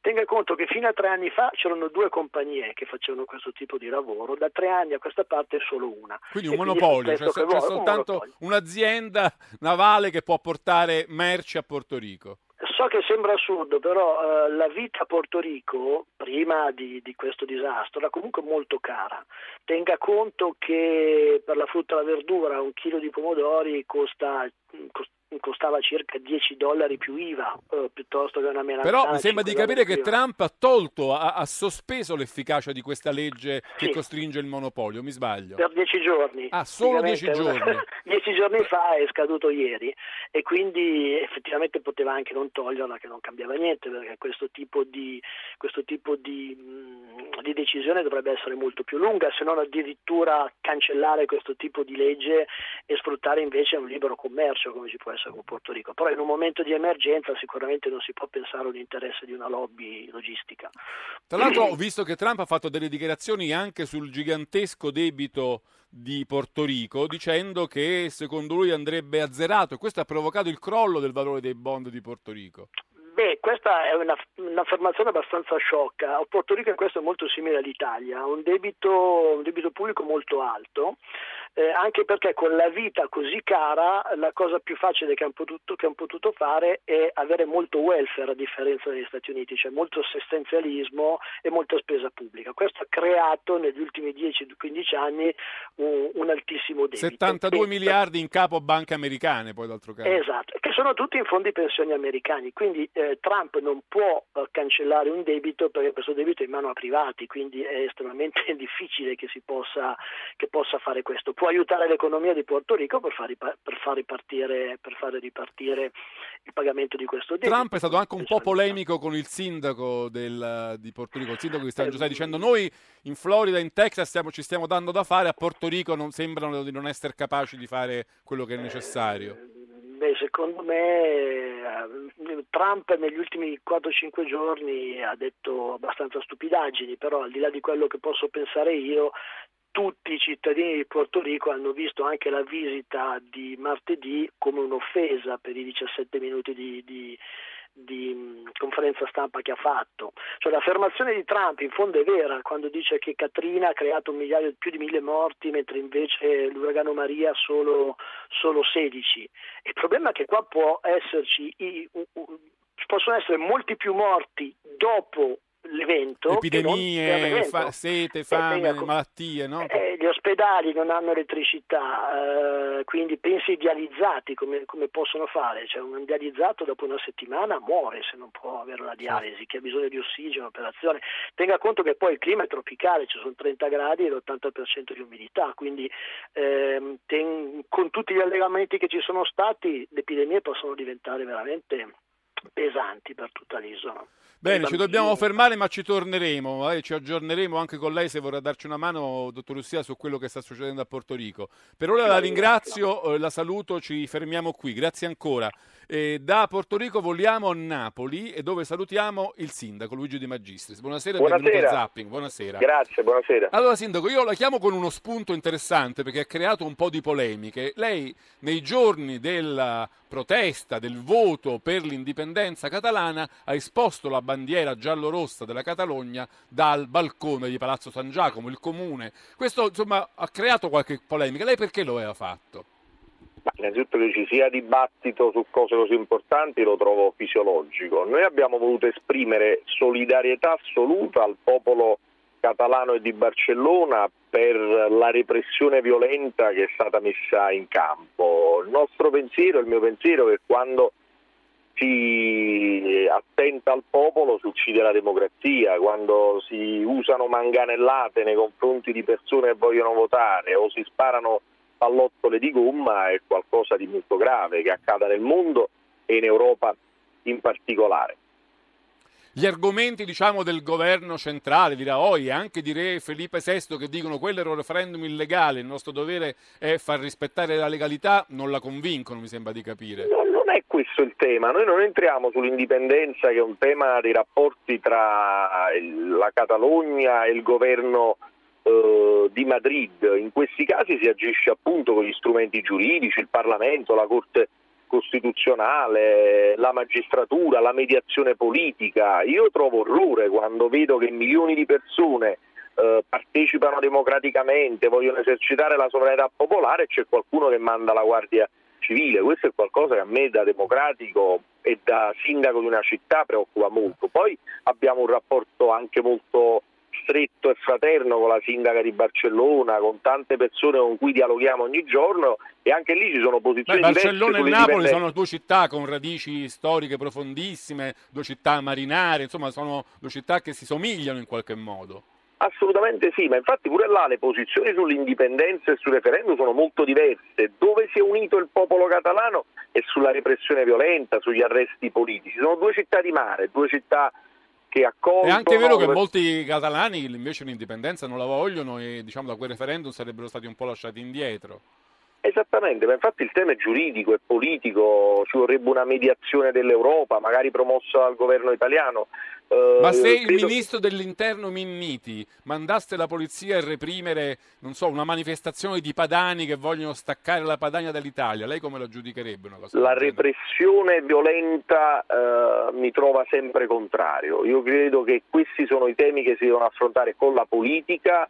Tenga conto che fino a tre anni fa c'erano due compagnie che facevano questo tipo di lavoro, da tre anni a questa parte è solo una. Quindi un E monopolio, è cioè c'è vuole, un soltanto monopolio. un'azienda navale che può portare merci a Porto Rico. So che sembra assurdo, però eh, la vita a Porto Rico, prima di, di questo disastro, era comunque molto cara. Tenga conto che per la frutta e la verdura un chilo di pomodori costa, cost- costava circa 10 dollari più IVA, eh, piuttosto che una melanzana. Però mi sembra di 5 capire che. Trump ha tolto, ha, ha sospeso l'efficacia di questa legge che Sì. costringe il monopolio, mi sbaglio? Per dieci giorni. Ah, solo dieci Praticamente, giorni. dieci giorni fa è scaduto ieri e quindi effettivamente poteva anche non toglierla che non cambiava niente perché questo tipo di, questo tipo di, mh, di decisione dovrebbe essere molto più lunga se non addirittura cancellare questo tipo di legge e sfruttare invece un libero commercio come ci può essere con Porto Rico. Però in un momento di emergenza sicuramente non si può pensare all'interesse di una lobby logistica. Tra l'altro ho visto che Trump ha fatto delle dichiarazioni anche sul gigantesco debito di Porto Rico dicendo che secondo lui andrebbe azzerato e questo ha provocato il crollo del valore dei bond di Porto Rico. Beh, questa è una, un'affermazione abbastanza sciocca. Porto Rico questo è molto simile all'Italia, ha un debito, un debito pubblico molto alto, eh, anche perché con la vita così cara la cosa più facile che hanno, potuto, hanno potuto fare è avere molto welfare a differenza degli Stati Uniti, cioè molto assistenzialismo e molta spesa pubblica. Questo ha creato negli ultimi 10-15 anni un, un altissimo debito. 72 E- miliardi in capo a banche americane, poi d'altro canto. Esatto, che sono tutti in fondi pensioni americani, quindi eh, Trump non può eh, cancellare un debito perché questo debito è in mano a privati, quindi è estremamente difficile che si possa, che possa fare questo. Può aiutare l'economia di Porto Rico per far, ripa- per far ripartire, per fare ripartire il pagamento di questo debito. Trump è stato anche un po' polemico con il sindaco del- di Porto Rico, il sindaco di San Giuseppe, dicendo noi in Florida, in Texas stiamo- ci stiamo dando da fare, a Porto Rico non sembrano di non essere capaci di fare quello che è necessario. Secondo me eh, Trump negli ultimi 4-5 giorni ha detto abbastanza stupidaggini, però al di là di quello che posso pensare io, tutti i cittadini di Porto Rico hanno visto anche la visita di martedì come un'offesa per i 17 minuti di, di- di mh, conferenza stampa che ha fatto. Cioè l'affermazione di Trump in fondo è vera quando dice che Katrina ha creato migliaio, più di mille morti mentre invece l'uragano Maria solo, solo 16. Il problema è che qua può esserci, i, u, u, possono essere molti più morti dopo l'evento epidemie, fa- sete, fame, eh, malattie, no? Eh, gli ospedali non hanno elettricità, eh, quindi pensi dializzati come, come, possono fare? Cioè, un dializzato dopo una settimana muore se non può avere una dialisi, che ha bisogno di ossigeno, operazione. Tenga conto che poi il clima è tropicale, ci sono 30 gradi e l'80% di umidità, quindi ehm, ten- con tutti gli allegamenti che ci sono stati le epidemie possono diventare veramente pesanti per tutta l'isola. Bene, ci dobbiamo fermare ma ci torneremo, eh, ci aggiorneremo anche con lei se vorrà darci una mano, dottor Russia, su quello che sta succedendo a Porto Rico. Per ora la ringrazio, eh, la saluto, ci fermiamo qui, grazie ancora. Eh, da Porto Rico voliamo a Napoli e dove salutiamo il sindaco Luigi Di Magistris. Buonasera, e Buonasera. benvenuto a Zapping. Buonasera. Grazie, buonasera. Allora, Sindaco, io la chiamo con uno spunto interessante perché ha creato un po' di polemiche. Lei, nei giorni della protesta, del voto per l'indipendenza catalana, ha esposto la bandiera giallo-rossa della Catalogna dal balcone di Palazzo San Giacomo, il comune. Questo, insomma, ha creato qualche polemica. Lei perché lo aveva fatto? Ma innanzitutto che ci sia dibattito su cose così importanti lo trovo fisiologico. Noi abbiamo voluto esprimere solidarietà assoluta al popolo catalano e di Barcellona per la repressione violenta che è stata messa in campo. Il nostro pensiero, il mio pensiero è che quando si attenta al popolo si uccide la democrazia, quando si usano manganellate nei confronti di persone che vogliono votare o si sparano pallottole di gomma è qualcosa di molto grave che accada nel mondo e in Europa in particolare. Gli argomenti diciamo, del governo centrale di Raoi e anche di Re Felipe VI che dicono quello era un referendum illegale, il nostro dovere è far rispettare la legalità, non la convincono, mi sembra di capire. No, non è questo il tema, noi non entriamo sull'indipendenza che è un tema dei rapporti tra la Catalogna e il governo eh, di Madrid. In questi casi si agisce appunto con gli strumenti giuridici, il Parlamento, la Corte costituzionale, la magistratura, la mediazione politica. Io trovo orrore quando vedo che milioni di persone eh, partecipano democraticamente, vogliono esercitare la sovranità popolare e c'è qualcuno che manda la Guardia Civile. Questo è qualcosa che a me da democratico e da sindaco di una città preoccupa molto. Poi abbiamo un rapporto anche molto stretto e fraterno con la sindaca di Barcellona, con tante persone con cui dialoghiamo ogni giorno e anche lì ci sono posizioni Beh, diverse. Barcellona e Napoli sono due città con radici storiche profondissime, due città marinare, insomma sono due città che si somigliano in qualche modo. Assolutamente sì, ma infatti pure là le posizioni sull'indipendenza e sul referendum sono molto diverse. Dove si è unito il popolo catalano è sulla repressione violenta, sugli arresti politici. Sono due città di mare, due città che accolgono... È anche vero che molti catalani invece l'indipendenza non la vogliono e diciamo da quel referendum sarebbero stati un po' lasciati indietro. Esattamente, ma infatti il tema è giuridico e politico, ci vorrebbe una mediazione dell'Europa, magari promossa dal governo italiano. Eh, Ma se il credo- ministro dell'interno Minniti mandasse la polizia a reprimere, non so, una manifestazione di padani che vogliono staccare la Padania dall'Italia, lei come la giudicherebbe La repressione violenta eh, mi trova sempre contrario. Io credo che questi sono i temi che si devono affrontare con la politica,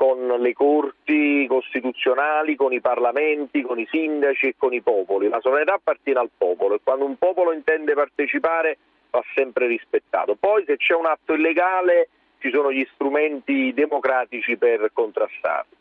con le corti costituzionali, con i parlamenti, con i sindaci e con i popoli. La sovranità appartiene al popolo e quando un popolo intende partecipare va sempre rispettato. Poi se c'è un atto illegale ci sono gli strumenti democratici per contrastarlo.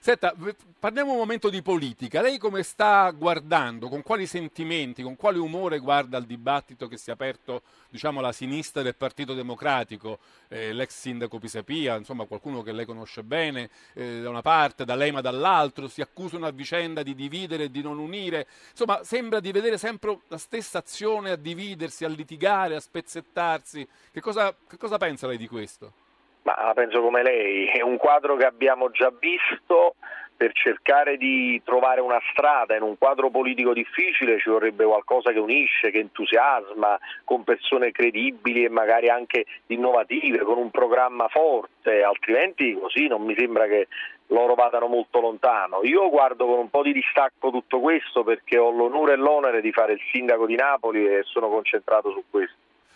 Senta, parliamo un momento di politica. Lei come sta guardando, con quali sentimenti, con quale umore guarda il dibattito che si è aperto, diciamo, alla sinistra del Partito Democratico, eh, l'ex sindaco Pisapia, insomma qualcuno che lei conosce bene, eh, da una parte, da lei ma dall'altro, si accusano a vicenda di dividere e di non unire. Insomma, sembra di vedere sempre la stessa azione a dividersi, a litigare, a spezzettarsi. Che cosa, che cosa pensa lei di questo? Ma penso come lei, è un quadro che abbiamo già visto, per cercare di trovare una strada in un quadro politico difficile ci vorrebbe qualcosa che unisce, che entusiasma, con persone credibili e magari anche innovative, con un programma forte, altrimenti così non mi sembra che loro vadano molto lontano. Io guardo con un po' di distacco tutto questo perché ho l'onore e l'onere di fare il sindaco di Napoli e sono concentrato su questo.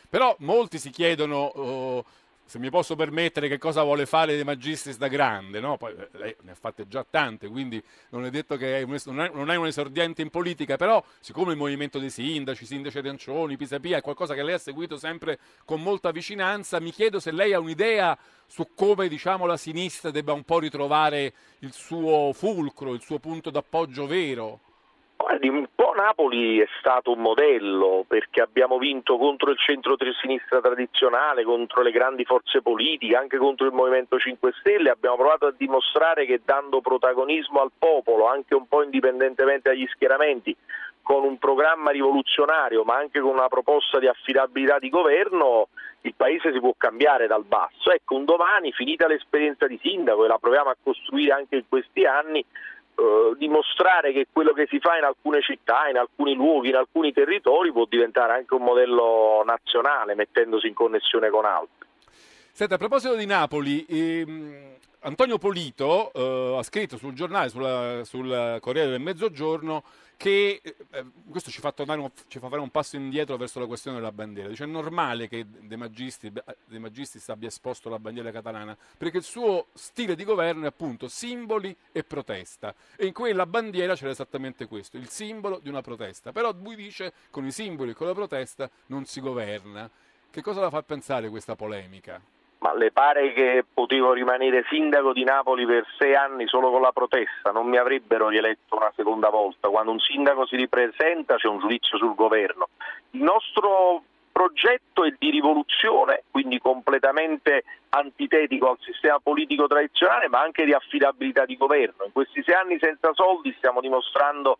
Però molti si chiedono, oh, se mi posso permettere, che cosa vuole fare De Magistris da grande, no? Poi eh, lei ne ha fatte già tante, quindi non è detto che è un, non, è, un esordiente in politica, però siccome il movimento dei sindaci, sindaci arancioni, Pisapia, è qualcosa che lei ha seguito sempre con molta vicinanza, mi chiedo se lei ha un'idea su come diciamo, la sinistra debba un po' ritrovare il suo fulcro, il suo punto d'appoggio vero. Guardi, un po' Napoli è stato un modello perché abbiamo vinto contro il centro-sinistra tradizionale, contro le grandi forze politiche, anche contro il Movimento 5 Stelle. Abbiamo provato a dimostrare che dando protagonismo al popolo, anche un po' indipendentemente dagli schieramenti, con un programma rivoluzionario ma anche con una proposta di affidabilità di governo, il paese si può cambiare dal basso. Ecco, un domani, finita l'esperienza di sindaco e la proviamo a costruire anche in questi anni, eh, dimostrare che quello che si fa in alcune città, in alcuni luoghi, in alcuni territori può diventare anche un modello nazionale mettendosi in connessione con altri. Senta, a proposito di Napoli, ehm, Antonio Polito eh, ha scritto sul giornale, sulla, sul Corriere del Mezzogiorno, che eh, questo ci fa, un, ci fa, fare un passo indietro verso la questione della bandiera. Dice è normale che De Magistris, De Magistris abbia esposto la bandiera catalana perché il suo stile di governo è appunto simboli e protesta e in quella bandiera c'era esattamente questo, il simbolo di una protesta. Però lui dice con i simboli e con la protesta non si governa. Che cosa la fa pensare questa polemica? Ma le pare che potevo rimanere sindaco di Napoli per sei anni solo con la protesta? Non mi avrebbero rieletto una seconda volta. Quando un sindaco si ripresenta c'è un giudizio sul governo. Il nostro progetto è di rivoluzione, quindi completamente antitetico al sistema politico tradizionale, ma anche di affidabilità di governo. In questi sei anni senza soldi stiamo dimostrando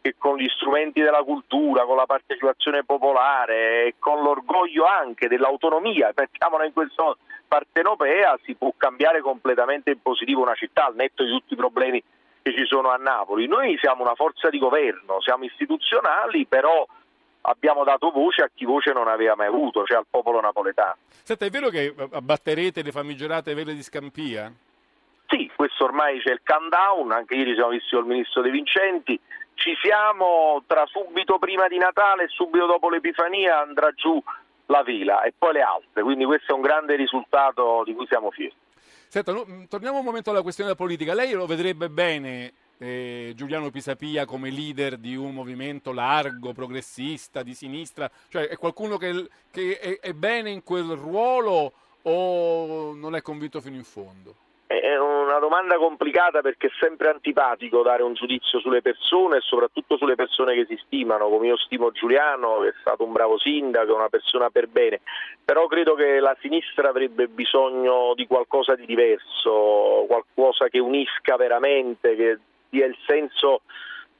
che con gli strumenti della cultura, con la partecipazione popolare e con l'orgoglio anche dell'autonomia, mettiamola in questo partenopea, si può cambiare completamente in positivo una città al netto di tutti i problemi che ci sono a Napoli. Noi siamo una forza di governo, siamo istituzionali, però abbiamo dato voce a chi voce non aveva mai avuto, cioè al popolo napoletano. Senta, è vero che abbatterete le famigerate vele di Scampia? Sì, questo ormai c'è il countdown, anche ieri siamo visti col ministro De Vincenti, ci siamo tra subito prima di Natale e subito dopo l'Epifania andrà giù la vela e poi le altre, quindi questo è un grande risultato di cui siamo fieri. Senta, no, torniamo un momento alla questione della politica. Lei lo vedrebbe bene eh, Giuliano Pisapia come leader di un movimento largo, progressista, di sinistra? Cioè è qualcuno che, che è, è bene in quel ruolo o non è convinto fino in fondo? È una domanda complicata perché è sempre antipatico dare un giudizio sulle persone e soprattutto sulle persone che si stimano, come io stimo Giuliano, che è stato un bravo sindaco, una persona per bene, però credo che la sinistra avrebbe bisogno di qualcosa di diverso, qualcosa che unisca veramente, che dia il senso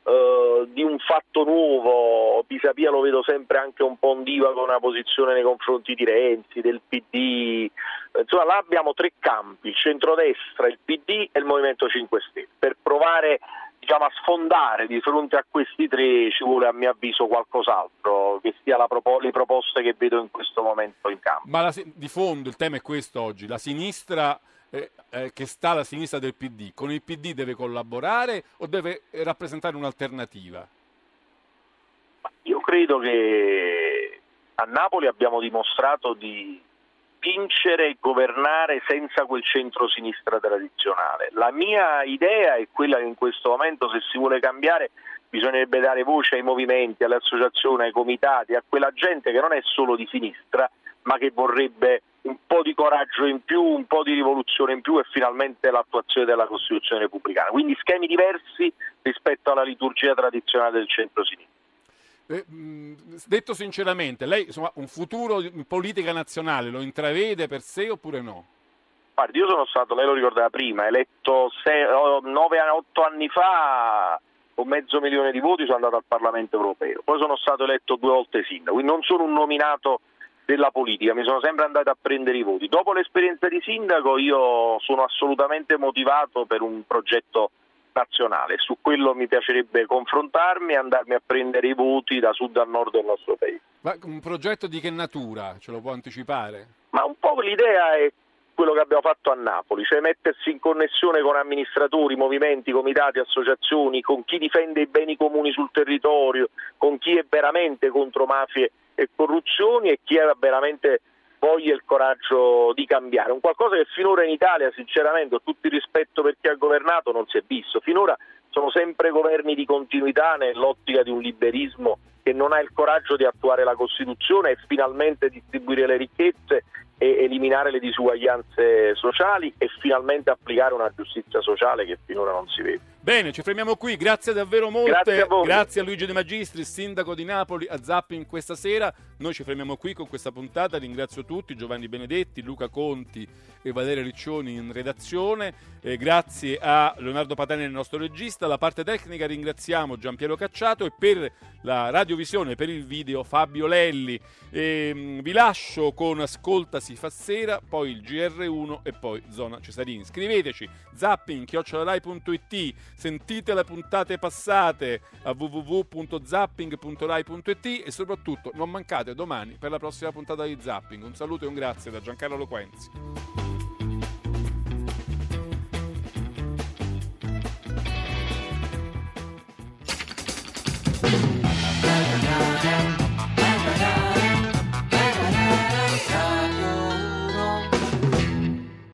Uh, di un fatto nuovo, Pisapia lo vedo sempre anche un po' ondiva con una posizione nei confronti di Renzi, del PD, insomma là abbiamo tre campi, il centrodestra, il PD e il Movimento 5 Stelle, per provare diciamo, a sfondare di fronte a questi tre ci vuole a mio avviso qualcos'altro che sia propo- le proposte che vedo in questo momento in campo. Ma la, di fondo il tema è questo oggi, la sinistra eh, eh, che sta alla sinistra del PD, con il PD deve collaborare o deve rappresentare un'alternativa? Io credo che a Napoli abbiamo dimostrato di vincere e governare senza quel centro-sinistra tradizionale. La mia idea è quella che in questo momento se si vuole cambiare bisognerebbe dare voce ai movimenti, alle associazioni, ai comitati, a quella gente che non è solo di sinistra, ma che vorrebbe un po' di coraggio in più, un po' di rivoluzione in più e finalmente l'attuazione della Costituzione repubblicana. Quindi schemi diversi rispetto alla liturgia tradizionale del centro-sinistra. Eh, detto sinceramente, lei insomma, un futuro in politica nazionale lo intravede per sé oppure no? Guardi, io sono stato, lei lo ricordava prima, eletto 9-8 anni fa con mezzo milione di voti sono andato al Parlamento europeo, poi sono stato eletto due volte sindaco, quindi non sono un nominato della politica, mi sono sempre andato a prendere i voti. Dopo l'esperienza di sindaco io sono assolutamente motivato per un progetto nazionale, su quello mi piacerebbe confrontarmi e andarmi a prendere i voti da sud a nord del nostro paese. Ma un progetto di che natura? Ce lo può anticipare? Ma un po' l'idea è quello che abbiamo fatto a Napoli, cioè mettersi in connessione con amministratori, movimenti, comitati, associazioni, con chi difende i beni comuni sul territorio, con chi è veramente contro mafie e corruzioni e chi ha veramente voglia e il coraggio di cambiare. Un qualcosa che finora in Italia, sinceramente, ho tutto il rispetto per chi ha governato, non si è visto. Finora sono sempre governi di continuità nell'ottica di un liberismo che non ha il coraggio di attuare la Costituzione e finalmente distribuire le ricchezze e eliminare le disuguaglianze sociali e finalmente applicare una giustizia sociale che finora non si vede. Bene, ci fermiamo qui, grazie davvero molte, Grazie a grazie a Luigi De Magistris, sindaco di Napoli, a Zapping questa sera, noi ci fermiamo qui con questa puntata, ringrazio tutti, Giovanni Benedetti, Luca Conti e Valeria Riccioni in redazione, Eh, grazie a Leonardo Patani il nostro regista, la parte tecnica ringraziamo Giampiero Cacciato e per la radiovisione, per il video Fabio Lelli. Ehm, vi lascio con Ascolta si fa sera, poi il GR1 e poi Zona Cesarini. Scriveteci zapping.rai.it, sentite le puntate passate a www.zapping.rai.it e soprattutto non mancate domani per la prossima puntata di Zapping. Un saluto e un grazie da Giancarlo Loquenzi.